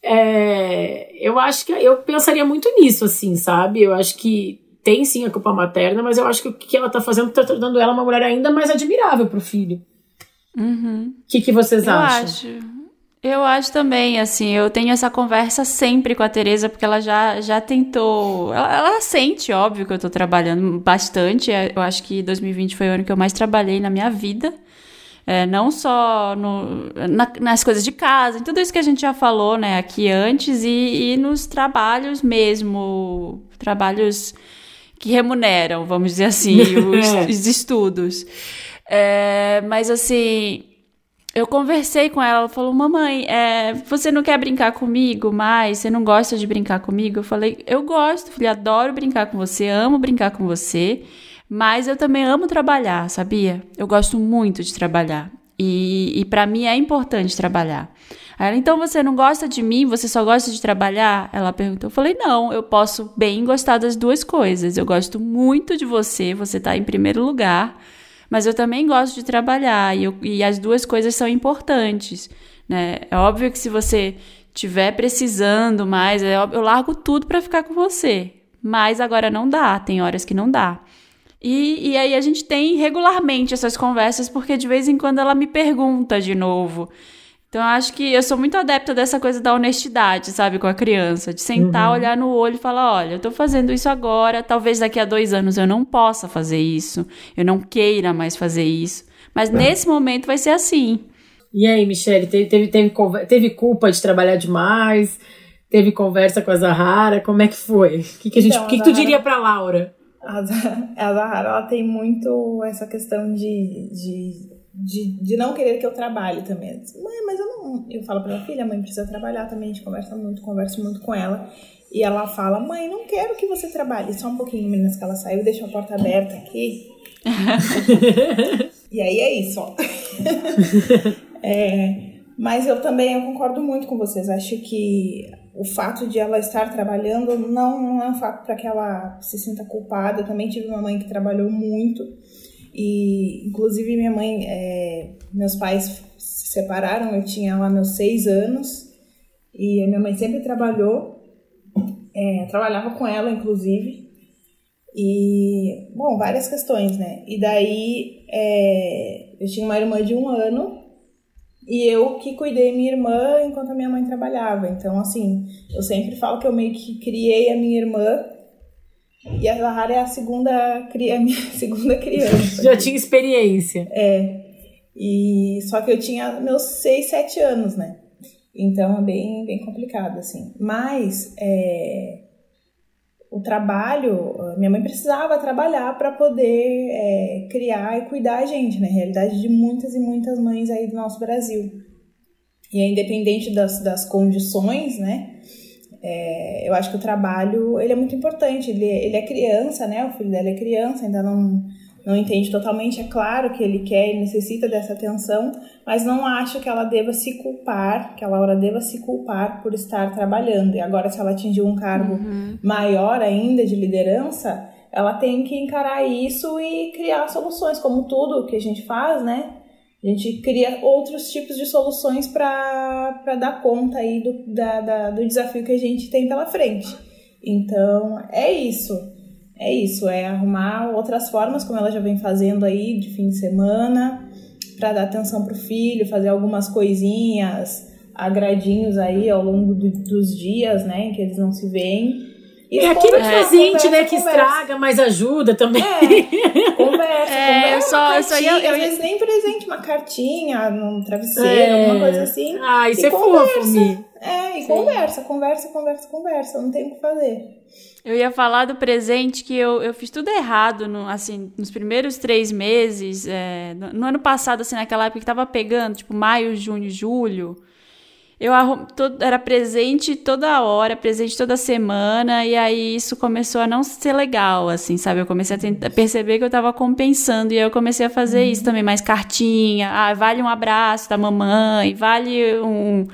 É, eu acho que eu pensaria muito nisso, assim, sabe? Eu acho que tem sim a culpa materna, mas eu acho que o que ela tá fazendo tá tornando ela uma mulher ainda mais admirável pro filho. O uhum. que, que vocês eu acham? Acho. Eu acho também, assim, eu tenho essa conversa sempre com a Tereza, porque ela já, já tentou. Ela, ela, sente, óbvio, que eu tô trabalhando bastante. É, eu acho que 2020 foi o ano que eu mais trabalhei na minha vida. É, não só no, na, nas coisas de casa, em tudo isso que a gente já falou, né, aqui antes, e, e nos trabalhos mesmo, trabalhos que remuneram, vamos dizer assim, os, os estudos. É, mas assim, eu conversei com ela, ela falou: Mamãe, é, você não quer brincar comigo mais? Você não gosta de brincar comigo? Eu falei: Eu gosto, filha, adoro brincar com você, amo brincar com você, mas eu também amo trabalhar, sabia? Eu gosto muito de trabalhar. E, e para mim é importante trabalhar. Aí ela, então você não gosta de mim, você só gosta de trabalhar? Ela perguntou. Eu falei, não, eu posso bem gostar das duas coisas. Eu gosto muito de você, você tá em primeiro lugar mas eu também gosto de trabalhar e, eu, e as duas coisas são importantes. Né? É óbvio que se você estiver precisando mais, é eu largo tudo para ficar com você. Mas agora não dá, tem horas que não dá. E, e aí a gente tem regularmente essas conversas, porque de vez em quando ela me pergunta de novo. Então, eu acho que eu sou muito adepta dessa coisa da honestidade, sabe, com a criança. De sentar, uhum. olhar no olho e falar: olha, eu tô fazendo isso agora, talvez daqui a dois anos eu não possa fazer isso, eu não queira mais fazer isso. Mas uhum. nesse momento vai ser assim. E aí, Michelle, teve, teve, teve, teve culpa de trabalhar demais? Teve conversa com a Zahara? Como é que foi? O que, que, a gente, então, que, que tu diria pra Laura? A, a Zahara, ela tem muito essa questão de, de de, de não querer que eu trabalhe também. mãe, mas eu não. Eu falo pra minha filha, mãe precisa trabalhar também, a gente conversa muito, converso muito com ela. E ela fala, mãe, não quero que você trabalhe. Só um pouquinho, meninas, que ela saiu, deixa a porta aberta aqui. e aí é isso, ó. é, mas eu também eu concordo muito com vocês. Acho que o fato de ela estar trabalhando não, não é um fato para que ela se sinta culpada. Eu também tive uma mãe que trabalhou muito e, inclusive, minha mãe, é, meus pais se separaram. Eu tinha lá meus seis anos e a minha mãe sempre trabalhou, é, trabalhava com ela, inclusive. E, bom, várias questões, né? E daí, é, eu tinha uma irmã de um ano e eu que cuidei minha irmã enquanto a minha mãe trabalhava. Então, assim, eu sempre falo que eu meio que criei a minha irmã e a Zahara é a segunda, a minha segunda criança. Já tinha experiência. É. E só que eu tinha meus 6, 7 anos, né? Então é bem, bem complicado, assim. Mas é, o trabalho, minha mãe precisava trabalhar para poder é, criar e cuidar a gente, né? Realidade de muitas e muitas mães aí do nosso Brasil. E é independente das, das condições, né? É, eu acho que o trabalho ele é muito importante. Ele, ele é criança, né? O filho dela é criança, ainda não não entende totalmente, é claro que ele quer e necessita dessa atenção, mas não acho que ela deva se culpar, que a Laura deva se culpar por estar trabalhando. E agora, se ela atingiu um cargo uhum. maior ainda de liderança, ela tem que encarar isso e criar soluções, como tudo que a gente faz, né? A gente cria outros tipos de soluções para dar conta aí do, da, da, do desafio que a gente tem pela frente. Então, é isso é isso, é arrumar outras formas, como ela já vem fazendo aí de fim de semana, para dar atenção pro filho, fazer algumas coisinhas, agradinhos aí ao longo do, dos dias, né, em que eles não se veem. E é aquele presente, né, que conversa. estraga, mas ajuda também. É, conversa, é, conversa. Só, cartinha, só ia, eu às vezes nem presente, uma cartinha num travesseiro, é. alguma coisa assim. Ah, isso é conversa. fofo, Mi. É, e Sim. conversa, conversa, conversa, conversa, não tem o que fazer. Eu ia falar do presente que eu, eu fiz tudo errado, no, assim, nos primeiros três meses. É, no, no, ano passado, assim, naquela época que tava pegando, tipo, maio, junho, julho. Eu arrum, todo, era presente toda hora, presente toda semana, e aí isso começou a não ser legal, assim, sabe? Eu comecei a tentar, perceber que eu tava compensando, e aí eu comecei a fazer uhum. isso também, mais cartinha. Ah, vale um abraço da mamãe, vale um,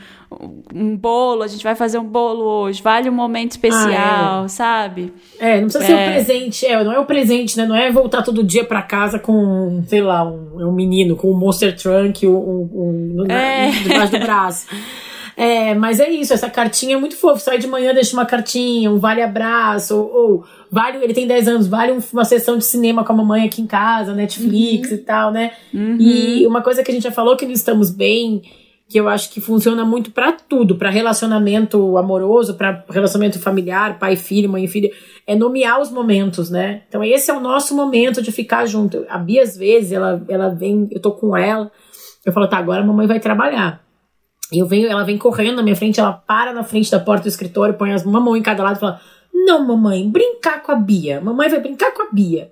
um bolo, a gente vai fazer um bolo hoje, vale um momento especial, ah, é. sabe? É, não precisa é. ser um presente, é, não é o um presente, né? Não é voltar todo dia para casa com, sei lá, um, um menino com um Monster Trunk um, um, um é. debaixo do braço. É, mas é isso, essa cartinha é muito fofa. Sai de manhã, deixa uma cartinha, um vale abraço, ou, ou vale, ele tem 10 anos, vale uma sessão de cinema com a mamãe aqui em casa, Netflix uhum. e tal, né? Uhum. E uma coisa que a gente já falou que não estamos bem que eu acho que funciona muito para tudo, para relacionamento amoroso, para relacionamento familiar, pai filho, mãe filha, é nomear os momentos, né? Então esse é o nosso momento de ficar junto. A Bia às vezes ela ela vem, eu tô com ela, eu falo, tá, agora a mamãe vai trabalhar. Eu venho, ela vem correndo na minha frente, ela para na frente da porta do escritório, põe as mamãe em cada lado e fala: "Não, mamãe, brincar com a Bia. Mamãe vai brincar com a Bia."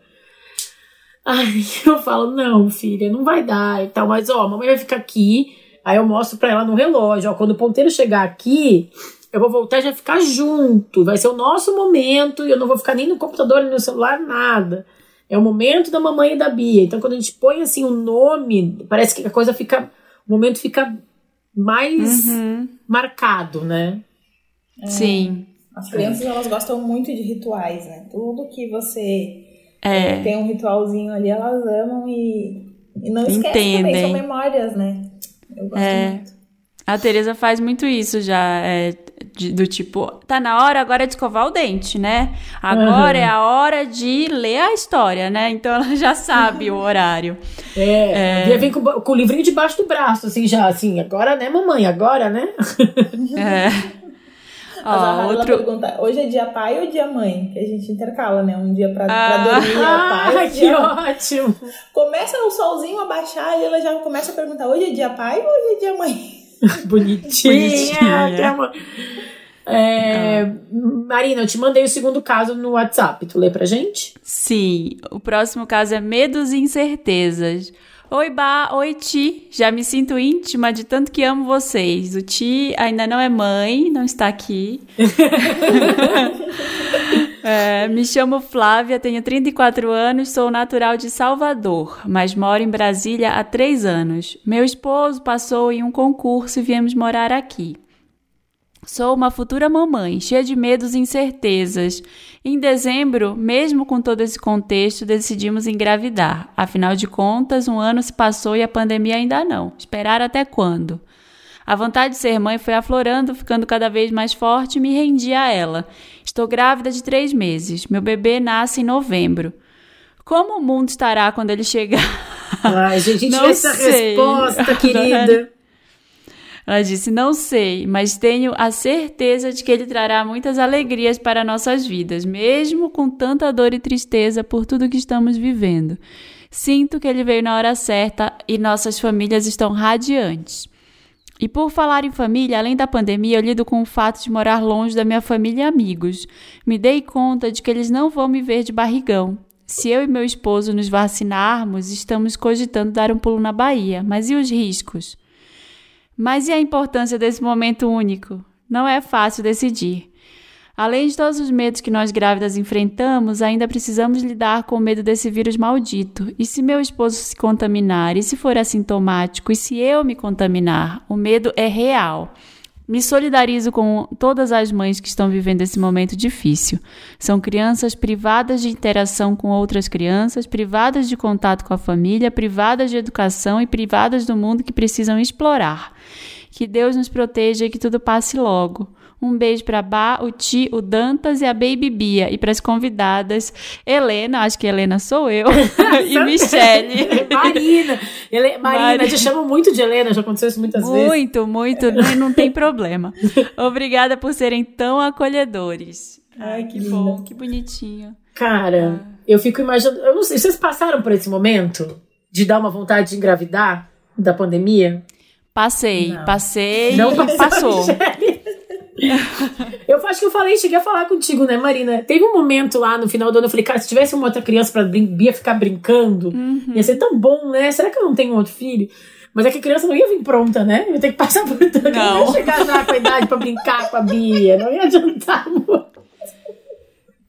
Aí eu falo: "Não, filha, não vai dar e tal, mas ó, mamãe vai ficar aqui Aí eu mostro para ela no relógio, ó, quando o ponteiro chegar aqui, eu vou voltar e já ficar junto. Vai ser o nosso momento e eu não vou ficar nem no computador, nem no celular, nada. É o momento da mamãe e da Bia. Então, quando a gente põe assim o um nome, parece que a coisa fica. O momento fica mais uhum. marcado, né? É. Sim. As crianças, elas gostam muito de rituais, né? Tudo que você é. tem um ritualzinho ali, elas amam e, e não esquecem também, são memórias, né? Eu gosto é, muito. A Teresa faz muito isso já, é, de, do tipo, tá na hora agora de escovar o dente, né? Agora uhum. é a hora de ler a história, né? Então ela já sabe o horário. É, é... vem com, com o livrinho debaixo do braço, assim, já, assim, agora, né, mamãe? Agora, né? É. Ó, outro... pergunta, hoje é dia pai ou dia mãe? Que a gente intercala, né? Um dia pra, ah, pra dormir, é pai. Ah, que ótimo! Começa o solzinho a baixar e ela já começa a perguntar, hoje é dia pai ou hoje é dia mãe? Bonitinha! Bonitinha. É, ah. Marina, eu te mandei o segundo caso no WhatsApp. Tu lê pra gente? Sim. O próximo caso é Medos e Incertezas. Oi, Bá, oi, Ti. Já me sinto íntima de tanto que amo vocês. O Ti ainda não é mãe, não está aqui. é, me chamo Flávia, tenho 34 anos, sou natural de Salvador, mas moro em Brasília há três anos. Meu esposo passou em um concurso e viemos morar aqui. Sou uma futura mamãe, cheia de medos e incertezas. Em dezembro, mesmo com todo esse contexto, decidimos engravidar. Afinal de contas, um ano se passou e a pandemia ainda não. Esperar até quando? A vontade de ser mãe foi aflorando, ficando cada vez mais forte e me rendi a ela. Estou grávida de três meses. Meu bebê nasce em novembro. Como o mundo estará quando ele chegar? Ai, gente, a gente Não essa sei. resposta, querida. Ela disse: Não sei, mas tenho a certeza de que ele trará muitas alegrias para nossas vidas, mesmo com tanta dor e tristeza por tudo que estamos vivendo. Sinto que ele veio na hora certa e nossas famílias estão radiantes. E por falar em família, além da pandemia, eu lido com o fato de morar longe da minha família e amigos. Me dei conta de que eles não vão me ver de barrigão. Se eu e meu esposo nos vacinarmos, estamos cogitando dar um pulo na Bahia. Mas e os riscos? Mas e a importância desse momento único? Não é fácil decidir. Além de todos os medos que nós grávidas enfrentamos, ainda precisamos lidar com o medo desse vírus maldito. E se meu esposo se contaminar? E se for assintomático? E se eu me contaminar? O medo é real. Me solidarizo com todas as mães que estão vivendo esse momento difícil. São crianças privadas de interação com outras crianças, privadas de contato com a família, privadas de educação e privadas do mundo que precisam explorar. Que Deus nos proteja e que tudo passe logo. Um beijo para Bá, o Ti, o Dantas e a Baby Bia. E para as convidadas, Helena, acho que Helena sou eu, e Michele. Marina. Ele, Marina, Marina. te chamam muito de Helena, já aconteceu isso muitas vezes. Muito, muito, não, não tem problema. Obrigada por serem tão acolhedores. Ai, que bom, que bonitinho. Cara, eu fico imaginando. Eu não sei, vocês passaram por esse momento de dar uma vontade de engravidar da pandemia? Passei, Não. passei Não e passou. Eu acho que eu falei, cheguei a falar contigo, né, Marina? Teve um momento lá no final do ano, eu falei, cara, se tivesse uma outra criança pra brin Bia ficar brincando, Uhum. ia ser tão bom, né? Será que eu não tenho outro filho? Mas é que a criança não ia vir pronta, né? Eu ia ter que passar por tudo. Não. não ia chegar já com a idade pra brincar com a Bia. Não ia adiantar muito.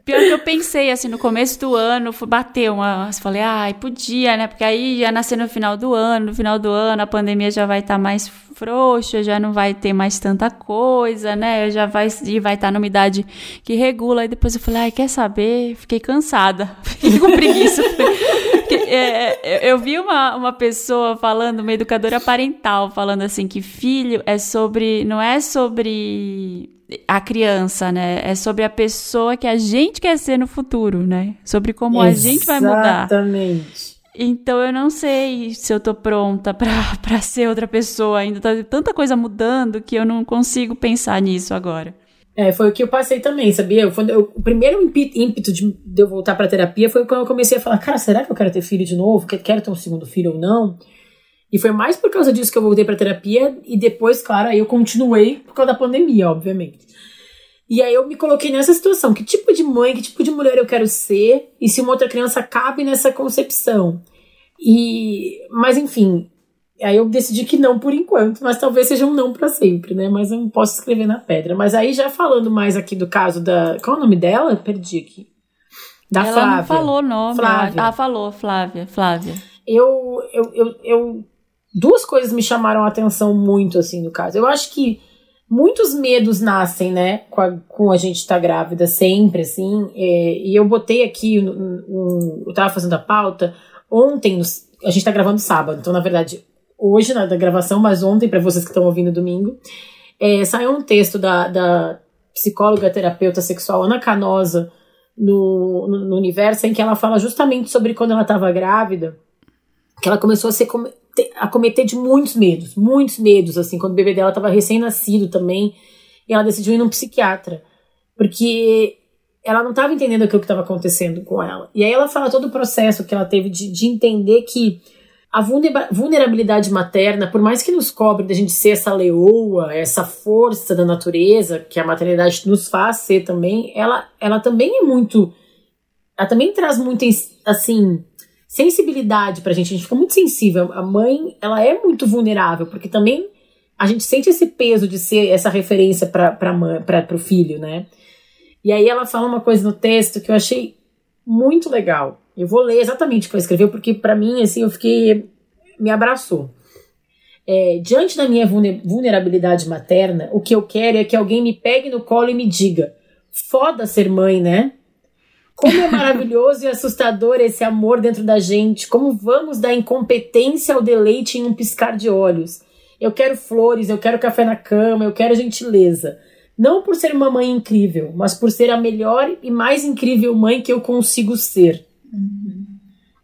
Pior que eu pensei, assim, no começo do ano, fui bater uma. Falei, ai, podia, né? Porque aí ia nascer no final do ano, no final do ano a pandemia já vai estar mais frouxa, já não vai ter mais tanta coisa, né? Já vai e vai estar numa idade que regula. Aí depois eu falei, ai, quer saber? Fiquei cansada, fiquei com preguiça. É, é, eu vi uma, uma pessoa falando, uma educadora parental, falando assim que filho é sobre. não é sobre a criança, né? É sobre a pessoa que a gente quer ser no futuro, né? Sobre como a gente vai mudar. Exatamente. Então eu não sei se eu tô pronta pra ser outra pessoa ainda. Tá tanta coisa mudando que eu não consigo pensar nisso agora. É, foi o que eu passei também, sabia? Eu, o primeiro ímpeto de, de eu voltar pra terapia foi quando eu comecei a falar, cara, será que eu quero ter filho de novo? Que- Quero ter um segundo filho ou não? E foi mais por causa disso que eu voltei pra terapia e depois, claro, aí eu continuei por causa da pandemia, obviamente. E aí eu me coloquei nessa situação, que tipo de mãe, que tipo de mulher eu quero ser e se uma outra criança cabe nessa concepção. E, mas enfim, Aí eu decidi que não por enquanto, mas talvez seja um não pra sempre, né? Mas eu não posso escrever na pedra. Mas aí já falando mais aqui do caso da. Qual é o nome dela? Perdi aqui. Da Ela Flávia. não falou nome. Flávia. Ela, ah, falou, Flávia, Flávia. Eu, eu, eu, eu. Duas coisas me chamaram a atenção muito, assim, no caso. Eu acho que muitos medos nascem, né, com a, com a gente estar grávida sempre, assim. é, e eu botei aqui, um, um- eu tava fazendo a pauta, ontem, a gente tá gravando sábado, então, na verdade, hoje na da gravação, mas ontem, para vocês que estão ouvindo domingo, é, saiu um texto da, da psicóloga terapeuta sexual Ana Canosa no, no, no Universo, em que ela fala justamente sobre quando ela estava grávida, que ela começou a ser come- te- a cometer de muitos medos, muitos medos, assim, quando o bebê dela estava recém-nascido também, e ela decidiu ir num psiquiatra, porque ela não estava entendendo aquilo que estava acontecendo com ela. E aí ela fala todo o processo que ela teve de, de entender que a vulnera- vulnerabilidade materna, por mais que nos cobre da gente ser essa leoa, essa força da natureza, que a maternidade nos faz ser também, ela, ela também é muito. Ela também traz muita, assim, sensibilidade pra gente. A gente fica muito sensível. A mãe, ela é muito vulnerável, porque também a gente sente esse peso de ser essa referência para o filho, né? E aí ela fala uma coisa no texto que eu achei muito legal. Eu vou ler exatamente o que ela escreveu, porque para mim, assim, eu fiquei. me abraçou. É, diante da minha vulnerabilidade materna, o que eu quero é que alguém me pegue no colo e me diga: foda ser mãe, né? Como é maravilhoso e assustador esse amor dentro da gente. Como vamos da incompetência ao deleite em um piscar de olhos. Eu quero flores, eu quero café na cama, eu quero gentileza. Não por ser uma mãe incrível, mas por ser a melhor e mais incrível mãe que eu consigo ser. Uhum.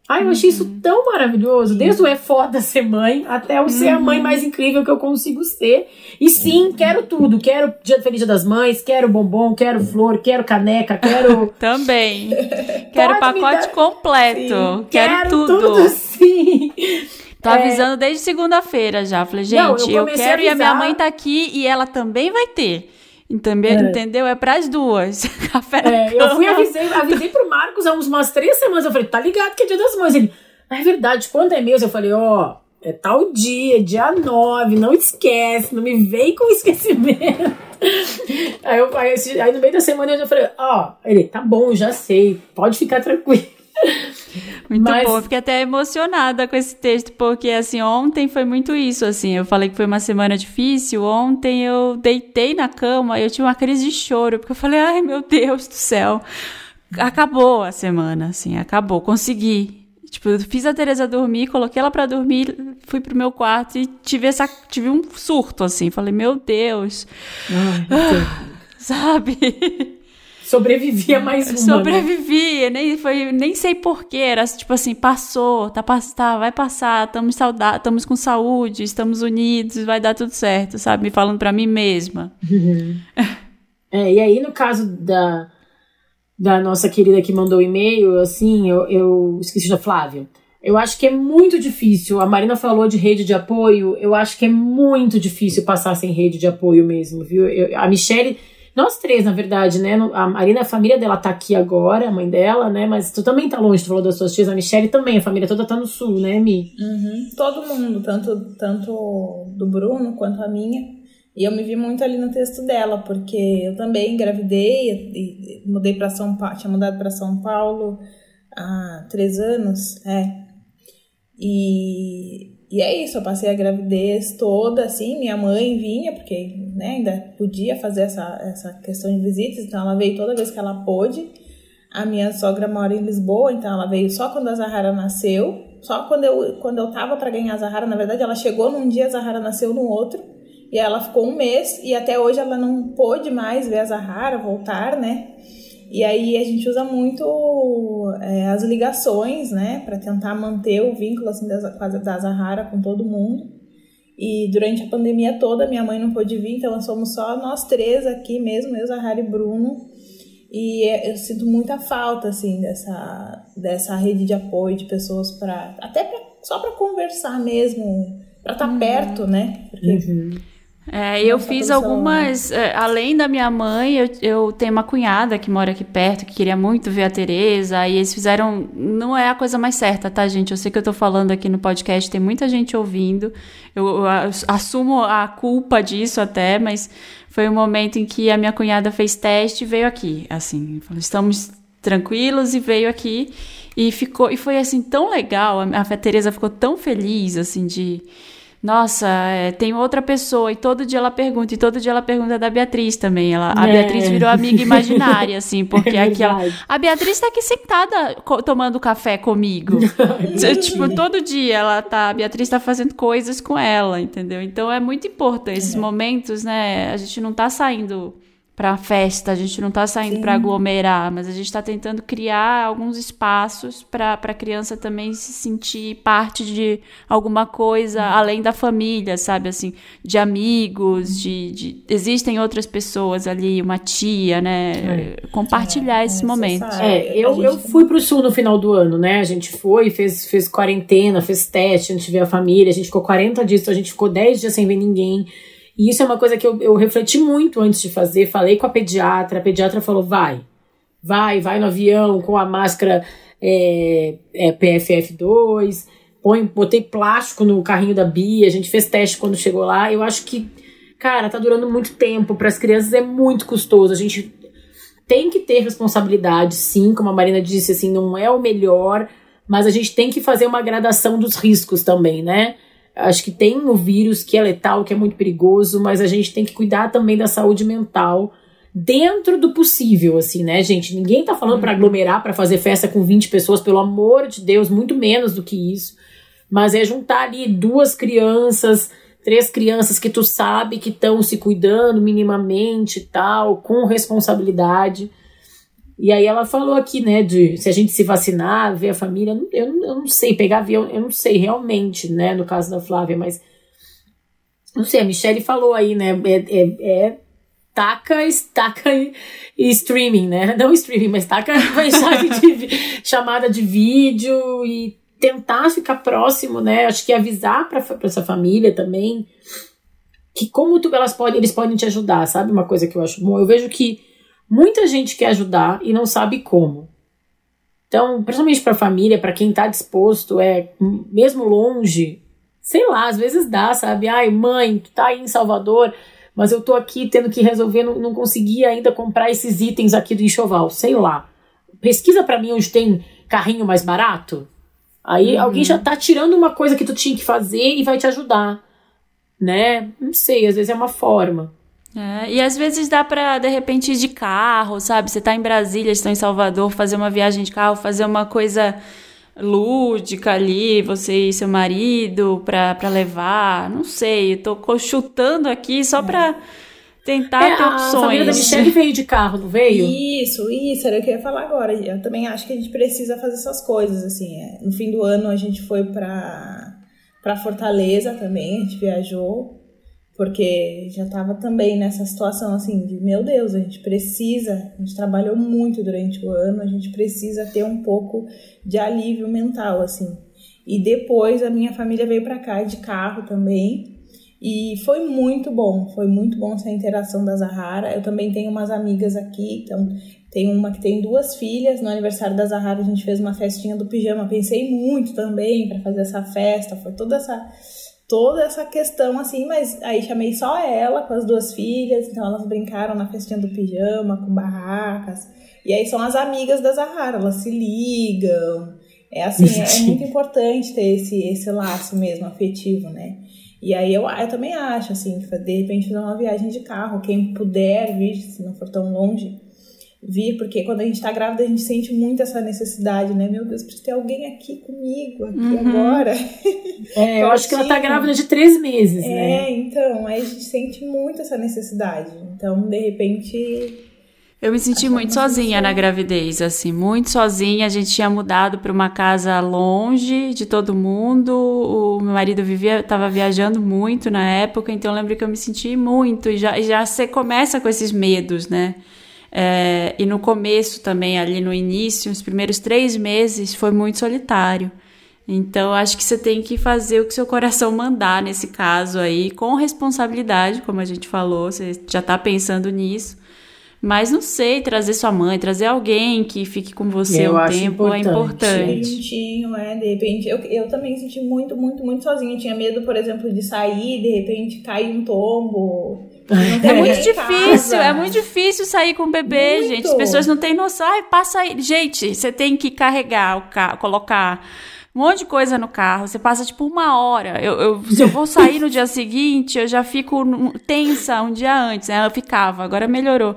Ai, eu achei isso uhum. tão maravilhoso. Desde o é foda ser mãe até o ser a mãe uhum. mais incrível que eu consigo ser. E sim, quero tudo. Quero dia feliz dia das mães, quero bombom, quero flor, quero caneca, quero. Também. quero pacote dar... completo. Sim, quero, quero, tudo. tudo sim. Tô é... avisando desde segunda-feira já. Falei, gente, Não, eu, eu, quero e a minha mãe tá aqui e ela também vai ter. Também, é. Entendeu? É pras duas. Café é, eu fui avisei, avisei pro Marcos há umas três semanas. Eu falei, tá ligado que é dia das mães? Ele, ah, é verdade, quando é mês? Eu falei, ó, oh, é tal dia, dia 9, não esquece, não me vem com esquecimento. aí, eu, aí, aí, no meio da semana eu já falei, ó, oh. ele, tá bom, já sei, pode ficar tranquilo. Muito Mas... bom, fiquei até emocionada com esse texto, porque assim, ontem foi muito isso, assim, eu falei que foi uma semana difícil, ontem eu deitei na cama e eu tive uma crise de choro, porque eu falei, ai meu Deus do céu, acabou a semana, assim, acabou, consegui. Tipo, eu fiz a Teresa dormir, coloquei ela para dormir, fui pro meu quarto e tive essa, tive um surto, assim, falei, meu Deus, ai, ah, sabe? Sobrevivia mais uma. Né? Sobrevivia, né? nem, foi, nem sei porquê. Era tipo assim, passou, tá, tá vai passar, estamos estamos com saúde, estamos unidos, vai dar tudo certo, sabe? Me falando para mim mesma. Uhum. é, e aí, no caso da, da nossa querida que mandou o e-mail, assim, eu, eu esqueci da Flávia. Eu acho que é muito difícil. A Marina falou de rede de apoio. Eu acho que é muito difícil passar sem rede de apoio mesmo, viu? Eu, a Michelle nós três, na verdade, né? A Marina, a família dela tá aqui agora, a mãe dela, né? Mas tu também tá longe, tu falou das suas tias, a Michelle também, a família toda tá no sul, né, Mi? Uhum. Todo mundo, tanto, tanto do Bruno quanto a minha. E eu me vi muito ali no texto dela, porque eu também engravidei e mudei para São Paulo, tinha mudado para São Paulo há três anos, é. E e é isso, eu passei a gravidez toda, assim, minha mãe vinha, porque né, ainda podia fazer essa, essa questão de visitas, então ela veio toda vez que ela pôde. A minha sogra mora em Lisboa, então ela veio só quando a Zahara nasceu, só quando eu, quando eu tava para ganhar a Zahara, na verdade ela chegou num dia, a Zahara nasceu no outro, e ela ficou um mês, e até hoje ela não pôde mais ver a Zahara voltar, né? E aí a gente usa muito é, as ligações, né, para tentar manter o vínculo assim da, da Zahara com todo mundo. E durante a pandemia toda, minha mãe não pôde vir, então somos só nós três aqui mesmo, eu, Zahara e Bruno. E é, eu sinto muita falta, assim, dessa, dessa rede de apoio de pessoas para até pra, só para conversar mesmo, para estar tá uhum. perto, né? Porque uhum. É, eu fiz algumas. É, além da minha mãe, eu, eu, tenho uma cunhada que mora aqui perto, que queria muito ver a Tereza, e eles fizeram. Não é a coisa mais certa, tá, gente? Eu sei que eu tô falando aqui no podcast, tem muita gente ouvindo. Eu, eu, assumo a culpa disso até, mas foi um momento em que a minha cunhada fez teste e veio aqui. Assim, estamos tranquilos e veio aqui. E ficou. E foi assim tão legal. A, a Tereza ficou tão feliz, assim, de nossa, é, tem outra pessoa, e todo dia ela pergunta, e todo dia ela pergunta da Beatriz também. Ela, a é. Beatriz virou amiga imaginária, assim, porque é aqui ela, a Beatriz tá aqui sentada tomando café comigo. tipo, todo dia ela tá, a Beatriz tá fazendo coisas com ela, entendeu? Então é muito importante esses é. momentos, né? A gente não tá saindo para festa, a gente não está saindo para aglomerar, mas a gente está tentando criar alguns espaços para a criança também se sentir parte de alguma coisa uhum. além da família, sabe? Assim, de amigos, de, de existem outras pessoas ali, uma tia, né? É. Compartilhar é, esses é momentos. É, eu, gente... eu fui para o sul no final do ano, né? A gente foi, fez, fez quarentena, fez teste, a gente viu a família, a gente ficou 40 dias, a gente ficou 10 dias sem ver ninguém. E isso é uma coisa que eu, eu refleti muito antes de fazer. Falei com a pediatra, a pediatra falou: vai, vai, vai no avião com a máscara é, é, PFF2, põe, botei plástico no carrinho da Bia, a gente fez teste quando chegou lá. Eu acho que, cara, tá durando muito tempo. Para as crianças é muito custoso. A gente tem que ter responsabilidade, sim, como a Marina disse, assim, não é o melhor, mas a gente tem que fazer uma gradação dos riscos também, né? Acho que tem o vírus que é letal, que é muito perigoso, mas a gente tem que cuidar também da saúde mental dentro do possível, assim, né, gente? Ninguém tá falando para aglomerar, para fazer festa com 20 pessoas, pelo amor de Deus, muito menos do que isso. Mas é juntar ali duas crianças, três crianças que tu sabe que estão se cuidando minimamente e tal, com responsabilidade. E aí ela falou aqui, né, de se a gente se vacinar, ver a família, eu, eu não sei, pegar avião, eu não sei realmente, né, no caso da Flávia, mas não sei, a Michelle falou aí, né, é, é, é taca, estaca e, e, streaming, né? Não streaming, mas taca de, chamada de vídeo e tentar ficar próximo, né? Acho que avisar para essa família também que como tu, elas podem, eles podem te ajudar, sabe? Uma coisa que eu acho bom. Eu vejo que muita gente quer ajudar e não sabe como. Então, principalmente para a família, para quem está disposto, é mesmo longe, sei lá, às vezes dá, sabe? Ai, mãe, tu tá aí em Salvador, mas eu tô aqui tendo que resolver, não, não consegui ainda comprar esses itens aqui do enxoval, sei lá. Pesquisa para mim onde tem carrinho mais barato. Aí uhum. alguém já tá tirando uma coisa que tu tinha que fazer e vai te ajudar, né? Não sei, às vezes é uma forma. É, e às vezes dá pra, de repente, ir de carro, sabe? Você tá em Brasília, está em Salvador, fazer uma viagem de carro, fazer uma coisa lúdica ali, você e seu marido pra, pra levar, não sei, eu tô chutando aqui só pra tentar é, ter opções. A família da Michelle veio de carro, não veio? Isso, isso, era o que eu ia falar agora. Eu também acho que a gente precisa fazer essas coisas, assim. É. No fim do ano a gente foi pra, pra Fortaleza também, a gente viajou porque já estava também nessa situação assim de meu Deus, a gente precisa, a gente trabalhou muito durante o ano, a gente precisa ter um pouco de alívio mental assim. E depois a minha família veio para cá de carro também. E foi muito bom, foi muito bom essa interação da Zahara. Eu também tenho umas amigas aqui, então tem uma que tem duas filhas. No aniversário da Zahara a gente fez uma festinha do pijama. Pensei muito também para fazer essa festa, foi toda essa toda essa questão assim, mas aí chamei só ela com as duas filhas, então elas brincaram na festinha do pijama, com barracas. E aí são as amigas da Zahara, elas se ligam. É assim, é muito importante ter esse, esse laço mesmo afetivo, né? E aí eu, eu também acho, assim, de repente fazer uma viagem de carro, quem puder vir, se não for tão longe, vir, porque quando a gente tá grávida a gente sente muito essa necessidade, né? Meu Deus, precisa ter alguém aqui comigo, aqui uhum. agora. É, eu acho que ela tá grávida de três meses, é, né? É, então, aí a gente sente muito essa necessidade. Então, de repente. Eu me senti muito sozinha na gravidez, assim, muito sozinha. A gente tinha mudado para uma casa longe de todo mundo. O meu marido vivia, estava viajando muito na época, então eu lembro que eu me senti muito. E já, já você começa com esses medos, né? É, e no começo também, ali no início, os primeiros três meses, foi muito solitário. Então, acho que você tem que fazer o que seu coração mandar nesse caso aí, com responsabilidade, como a gente falou, você já está pensando nisso. Mas não sei, trazer sua mãe, trazer alguém que fique com você eu um tempo importante. é importante. Juntinho, é, de repente. Eu, eu também senti muito, muito, muito sozinha. tinha medo, por exemplo, de sair, de repente cair um tombo. É muito difícil, é muito difícil sair com o bebê, muito. gente. As pessoas não têm noção. Ai, passa aí. Gente, você tem que carregar o carro, colocar um monte de coisa no carro. Você passa tipo uma hora. Eu, eu, se eu vou sair no dia seguinte, eu já fico tensa um dia antes. Né? Eu ficava, agora melhorou.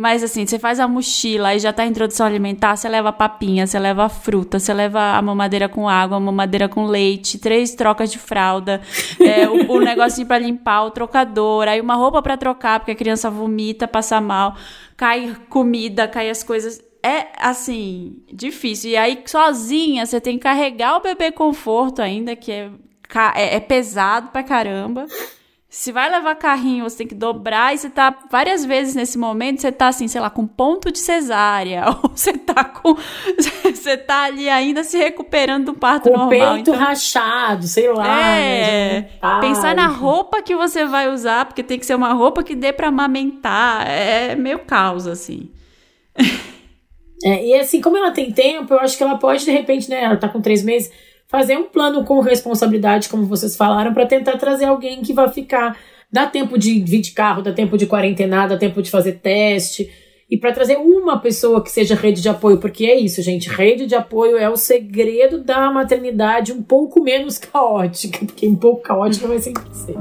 Mas assim, você faz a mochila, aí já tá a introdução alimentar, você leva papinha, você leva fruta, você leva a mamadeira com água, a mamadeira com leite, três trocas de fralda, é, o, o negocinho para limpar, o trocador, aí uma roupa para trocar, porque a criança vomita, passa mal, cai comida, cai as coisas é assim, difícil. E aí, sozinha, você tem que carregar o bebê conforto ainda, que é, é, é pesado pra caramba. Se vai levar carrinho, você tem que dobrar e você tá várias vezes nesse momento, você tá assim, sei lá, com ponto de cesárea, ou você tá com você tá ali ainda se recuperando do parto com normal. peito então, rachado, sei lá. É. Né? Pensar na roupa que você vai usar, porque tem que ser uma roupa que dê para amamentar, é meio caos assim. É, e assim, como ela tem tempo, eu acho que ela pode, de repente, né? Ela tá com três meses, fazer um plano com responsabilidade, como vocês falaram, para tentar trazer alguém que vai ficar. Dá tempo de vir de carro, dá tempo de quarentenar, dá tempo de fazer teste. e para trazer uma pessoa que seja rede de apoio, porque é isso, gente, rede de apoio é o segredo da maternidade um pouco menos caótica, porque um pouco caótica vai sempre ser.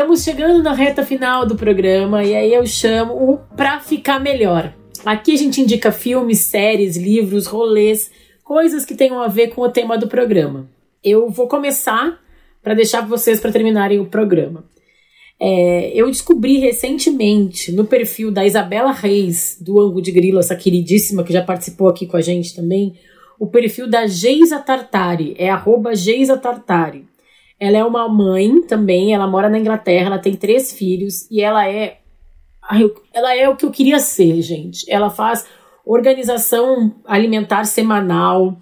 Estamos chegando na reta final do programa e aí eu chamo o Pra Ficar Melhor. Aqui a gente indica filmes, séries, livros, rolês, coisas que tenham a ver com o tema do programa. Eu vou começar para deixar vocês para terminarem o programa. É, eu descobri recentemente no perfil da Isabela Reis, do Ango de Grilo, essa queridíssima que já participou aqui com a gente também, o perfil da Geisa Tartari, é arroba Geisa Tartari. Ela é uma mãe também, ela mora na Inglaterra, ela tem três filhos e ela é. Ela é o que eu queria ser, gente. Ela faz organização alimentar semanal,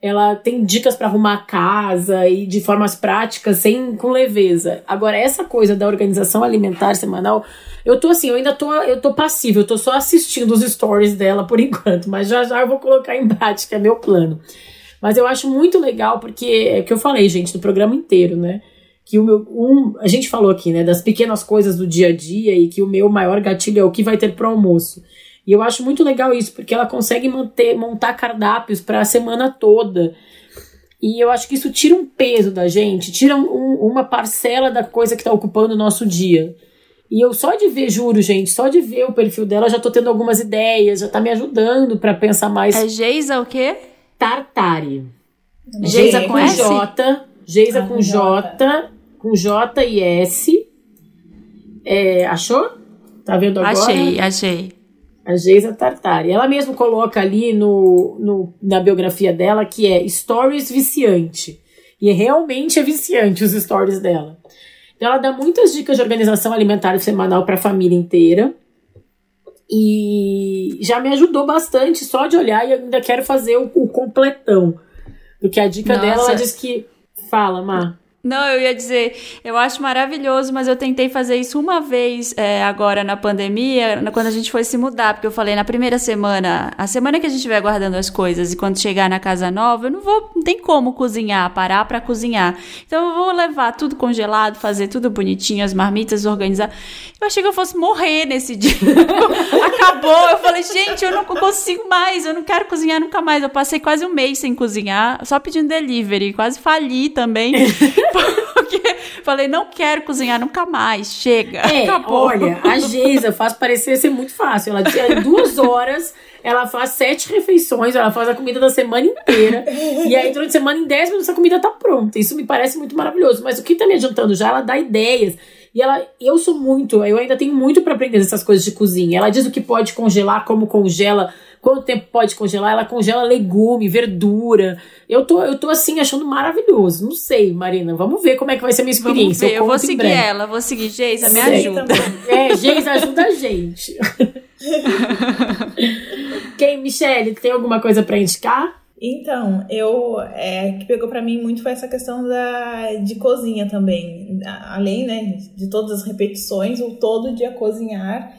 ela tem dicas para arrumar a casa e de formas práticas, sem com leveza. Agora, essa coisa da organização alimentar semanal, eu tô assim, eu ainda tô, eu tô passiva, eu tô só assistindo os stories dela por enquanto, mas já já eu vou colocar em prática, é meu plano. Mas eu acho muito legal porque é o que eu falei, gente, do programa inteiro, né? Que o meu. Um, a gente falou aqui, né, das pequenas coisas do dia a dia e que o meu maior gatilho é o que vai ter pro almoço. E eu acho muito legal isso, porque ela consegue manter, montar cardápios para a semana toda. E eu acho que isso tira um peso da gente, tira um, uma parcela da coisa que está ocupando o nosso dia. E eu só de ver, juro, gente, só de ver o perfil dela, já tô tendo algumas ideias, já tá me ajudando para pensar mais. É Geisa o quê? Tartari. Geisa com, com J. Geisa ah, com J, J, com J e S. É, achou? Tá vendo agora? Achei, achei a Geisa Tartari. Ela mesma coloca ali no, no, na biografia dela que é stories viciante. E realmente é viciante os stories dela. Então ela dá muitas dicas de organização alimentar semanal para a família inteira. E já me ajudou bastante só de olhar e ainda quero fazer o, o completão. Porque a dica Nossa. dela, ela diz que. Fala, Mar. Não, eu ia dizer, eu acho maravilhoso, mas eu tentei fazer isso uma vez é, agora na pandemia, quando a gente foi se mudar, porque eu falei na primeira semana, a semana que a gente estiver guardando as coisas e quando chegar na casa nova, eu não vou, não tem como cozinhar, parar para cozinhar. Então eu vou levar tudo congelado, fazer tudo bonitinho, as marmitas organizar. Eu achei que eu fosse morrer nesse dia. Acabou, eu falei, gente, eu não consigo mais, eu não quero cozinhar nunca mais. Eu passei quase um mês sem cozinhar, só pedindo delivery, quase fali também. Porque falei, não quero cozinhar nunca mais, chega. É, acabou. olha, a Geisa faz parecer ser muito fácil. Ela em duas horas, ela faz sete refeições, ela faz a comida da semana inteira. e aí, durante a semana, em dez minutos, a comida tá pronta. Isso me parece muito maravilhoso. Mas o que tá me adiantando já, ela dá ideias. E ela, eu sou muito, eu ainda tenho muito para aprender essas coisas de cozinha. Ela diz o que pode congelar, como congela, quanto tempo pode congelar. Ela congela legume, verdura. Eu tô, eu tô assim achando maravilhoso. Não sei, Marina, vamos ver como é que vai ser a minha experiência. Eu, eu, vou seguir ela, vou seguir Geisa, me ajuda. É, Geisa ajuda a gente. Quem, Michelle, tem alguma coisa para indicar? Então, eu é, que pegou para mim muito foi essa questão da de cozinha também. Além, né, de todas as repetições, o todo dia cozinhar.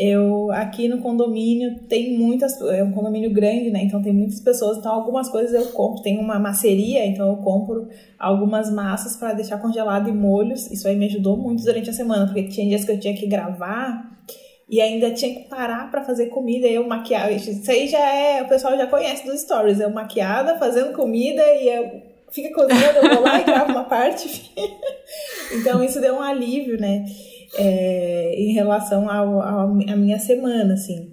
Eu aqui no condomínio tem muitas, é um condomínio grande, né? Então tem muitas pessoas, então algumas coisas eu compro, tem uma maceria, então eu compro algumas massas para deixar congelado e molhos. Isso aí me ajudou muito durante a semana, porque tinha dias que eu tinha que gravar e ainda tinha que parar para fazer comida eu maquiava. Isso aí já é, o pessoal já conhece dos stories. Eu maquiada, fazendo comida e eu fica cozinhando, eu vou lá e gravo uma parte. então isso deu um alívio, né? É, em relação ao, ao, à minha semana, assim.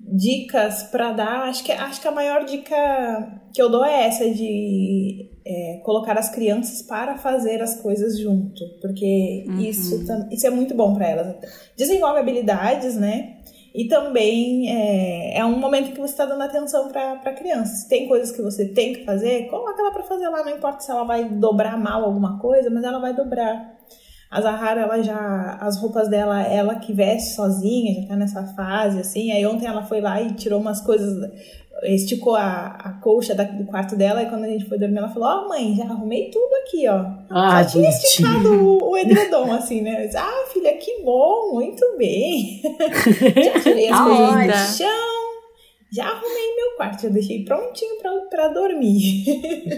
Dicas para dar, acho que, acho que a maior dica que eu dou é essa de é, colocar as crianças para fazer as coisas junto, porque uhum. isso, isso é muito bom para elas. Desenvolve habilidades, né? E também é, é um momento que você está dando atenção para a criança. Se tem coisas que você tem que fazer, coloca ela para fazer lá, não importa se ela vai dobrar mal alguma coisa, mas ela vai dobrar. A Zahara, ela já. As roupas dela, ela que veste sozinha, já tá nessa fase, assim. Aí ontem ela foi lá e tirou umas coisas esticou a, a colcha da, do quarto dela e quando a gente foi dormir, ela falou: Ó, oh, mãe, já arrumei tudo aqui, ó. Ah, Só tinha esticado o, o edredom, assim, né? Disse, ah, filha, que bom, muito bem. já tirei as coisas do chão, já arrumei meu quarto, já deixei prontinho pra, pra dormir.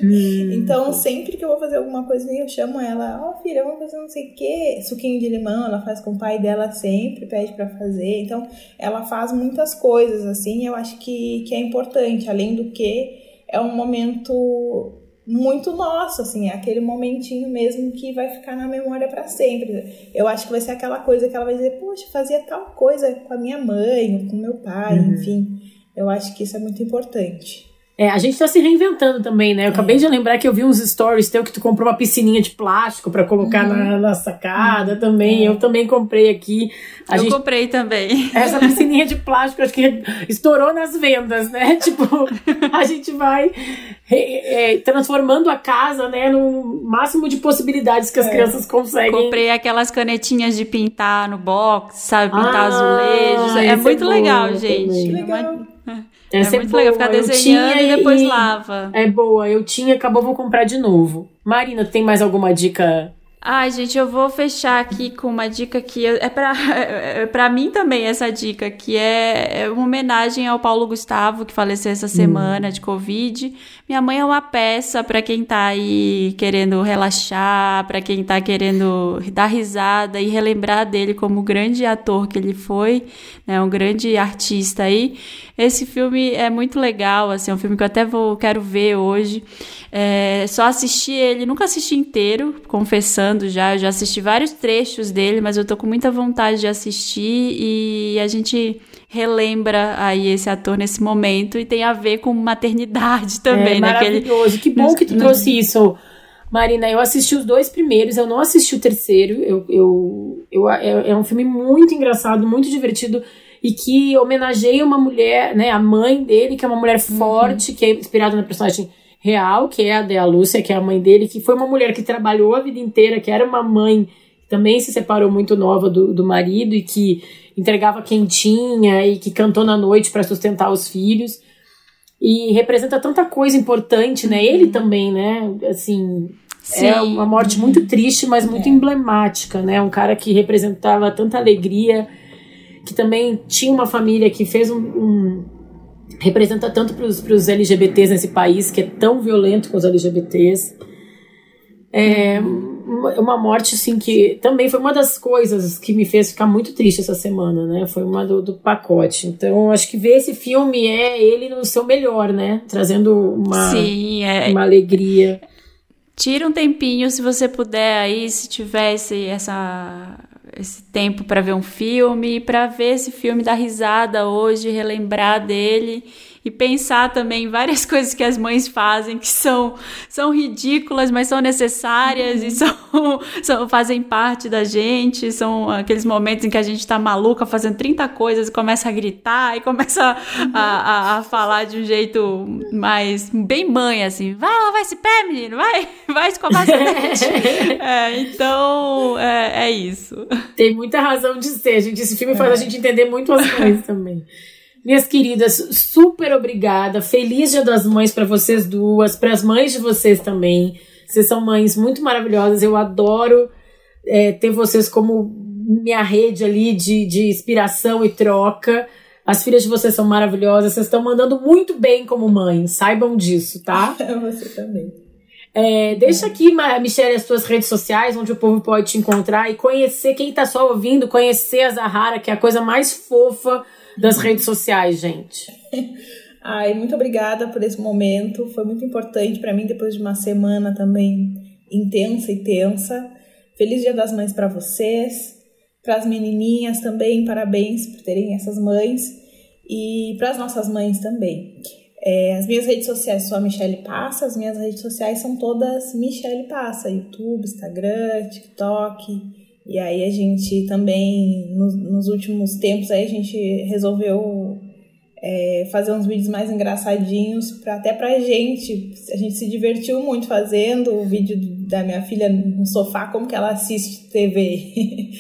Hum. então, sempre que eu vou fazer alguma coisa, eu chamo ela, ó, oh, filha, vamos fazer não sei o quê. Suquinho de limão, ela faz com o pai dela sempre, pede para fazer. Então, ela faz muitas coisas, assim, eu acho que, que é importante. Além do que, é um momento muito nosso, assim, é aquele momentinho mesmo que vai ficar na memória para sempre. Eu acho que vai ser aquela coisa que ela vai dizer, poxa, fazia tal coisa com a minha mãe, com meu pai, uhum. enfim. Eu acho que isso é muito importante. É, a gente tá se reinventando também, né? Eu é. acabei de lembrar que eu vi uns stories teu que tu comprou uma piscininha de plástico para colocar uhum. na, na, sacada uhum. também. É. Eu também comprei aqui. A eu gente... comprei também. Essa piscininha de plástico acho que estourou nas vendas, né? tipo, a gente vai é, transformando a casa, né, no máximo de possibilidades que as é. crianças conseguem. Comprei aquelas canetinhas de pintar no box, sabe? Pintar ah, azulejos. É muito legal, gente. Legal. É, é muito boa. legal ficar desenhando e depois e... lava. É boa, eu tinha, acabou, vou comprar de novo. Marina, tem mais alguma dica Ai, gente, eu vou fechar aqui com uma dica que é para é pra mim também essa dica, que é, é uma homenagem ao Paulo Gustavo, que faleceu essa semana hum. de Covid. Minha mãe é uma peça para quem tá aí querendo relaxar, para quem tá querendo dar risada e relembrar dele como grande ator que ele foi, né, um grande artista aí. Esse filme é muito legal, assim, é um filme que eu até vou quero ver hoje. É, só assisti ele, nunca assisti inteiro, confessando já. Eu já assisti vários trechos dele, mas eu tô com muita vontade de assistir e a gente relembra aí esse ator nesse momento e tem a ver com maternidade também, é, né? Maravilhoso. Que bom que tu trouxe isso. Marina, eu assisti os dois primeiros, eu não assisti o terceiro. Eu, eu, eu, é, é um filme muito engraçado, muito divertido e que homenageia uma mulher, né, a mãe dele, que é uma mulher uhum. forte, uhum. que é inspirada na personagem real, que é a Dea Lúcia, que é a mãe dele, que foi uma mulher que trabalhou a vida inteira, que era uma mãe que também se separou muito nova do, do marido e que entregava quentinha e que cantou na noite para sustentar os filhos. E representa tanta coisa importante, né? Ele também, né? Assim, Sim. é uma morte muito triste, mas muito é. emblemática, né? Um cara que representava tanta alegria, que também tinha uma família que fez um, um representa tanto para os LGBTs nesse país, que é tão violento com os LGBTs. É uma morte, assim, que também foi uma das coisas que me fez ficar muito triste essa semana, né? Foi uma do, do pacote. Então, acho que ver esse filme é ele no seu melhor, né? Trazendo uma, Sim, é... uma alegria. Tira um tempinho, se você puder, aí, se tivesse essa esse tempo para ver um filme, para ver esse filme dar risada hoje, relembrar dele e pensar também em várias coisas que as mães fazem que são, são ridículas, mas são necessárias uhum. e são, são, fazem parte da gente. São aqueles momentos em que a gente está maluca fazendo 30 coisas e começa a gritar e começa uhum. a, a, a, falar de um jeito mais bem mãe, assim. Vai lavar esse pé, menino, vai, vai escovar seu dente. é, então, é, é isso. Tem muita razão de ser, gente. Esse filme faz a é. gente entender muito as coisas também. Minhas queridas, super obrigada. Feliz Dia das Mães para vocês duas, para as mães de vocês também. Vocês são mães muito maravilhosas. Eu adoro é, ter vocês como minha rede ali de, de inspiração e troca. As filhas de vocês são maravilhosas. Vocês estão mandando muito bem como mães. Saibam disso, tá? Você também. É, deixa aqui, Michelle, as suas redes sociais, onde o povo pode te encontrar e conhecer, quem tá só ouvindo, conhecer a Zahara, que é a coisa mais fofa das redes sociais, gente. Ai, muito obrigada por esse momento. Foi muito importante para mim depois de uma semana também intensa e tensa. Feliz Dia das Mães para vocês, para as menininhas também, parabéns por terem essas mães e para as nossas mães também. É, as minhas redes sociais são a Michelle Passa, as minhas redes sociais são todas Michelle Passa, YouTube, Instagram, TikTok. E aí a gente também, nos, nos últimos tempos, aí a gente resolveu é, fazer uns vídeos mais engraçadinhos, pra, até pra gente. A gente se divertiu muito fazendo o vídeo da minha filha no sofá, como que ela assiste TV.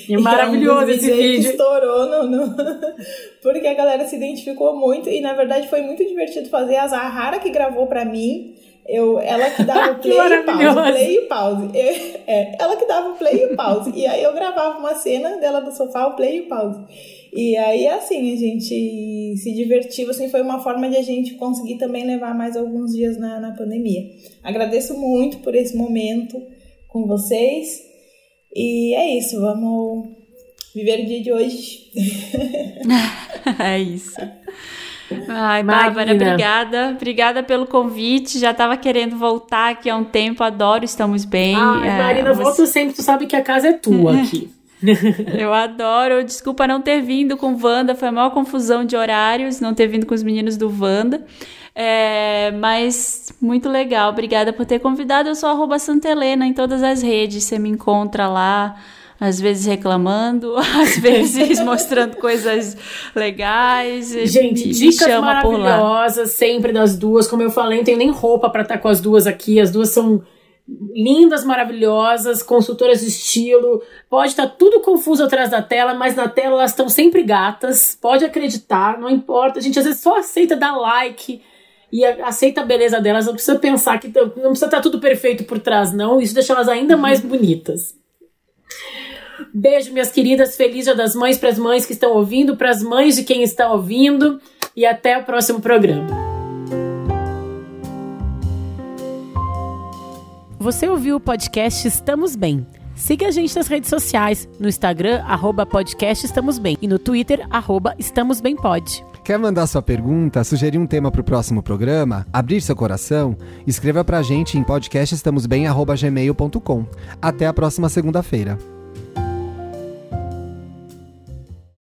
É maravilhoso esse vídeo. estourou, no, no... porque a galera se identificou muito e na verdade foi muito divertido fazer. A Zahara que gravou pra mim Eu, ela que dava play e pause, play e pause. Eu, é, ela que dava play e pause. E aí eu gravava uma cena dela do sofá, o play e pause. E aí, assim, a gente se divertiu, assim, foi uma forma de a gente conseguir também levar mais alguns dias na, na pandemia. Agradeço muito por esse momento com vocês. E é isso, vamos viver o dia de hoje. é isso. Ai, Bárbara, obrigada. Obrigada pelo convite. Já estava querendo voltar aqui há um tempo. Adoro, estamos bem. Ai, é, Marina, você... volta sempre. Tu sabe que a casa é tua aqui. Eu adoro. Desculpa não ter vindo com Wanda. Foi a maior confusão de horários não ter vindo com os meninos do Wanda. É, mas muito legal. Obrigada por ter convidado. Eu sou arroba Santa Helena em todas as redes. Você me encontra lá às vezes reclamando, às vezes mostrando coisas legais. Gente, dicas maravilhosas sempre das duas. Como eu falei, não tenho nem roupa para estar tá com as duas aqui. As duas são lindas, maravilhosas, consultoras de estilo. Pode estar tá tudo confuso atrás da tela, mas na tela elas estão sempre gatas. Pode acreditar, não importa. A gente às vezes só aceita dar like e aceita a beleza delas. Não precisa pensar que não precisa estar tá tudo perfeito por trás, não. Isso deixa elas ainda mais bonitas. Beijo, minhas queridas. Feliz Dia das Mães para as mães que estão ouvindo, para as mães de quem está ouvindo. E até o próximo programa. Você ouviu o podcast Estamos Bem. Siga a gente nas redes sociais, no Instagram, arroba podcast Estamos Bem, e no Twitter, arroba Estamos Bem Pod. Quer mandar sua pergunta, sugerir um tema para o próximo programa, abrir seu coração? Escreva para a gente em podcastestamosbem.gmail.com. Até a próxima segunda-feira.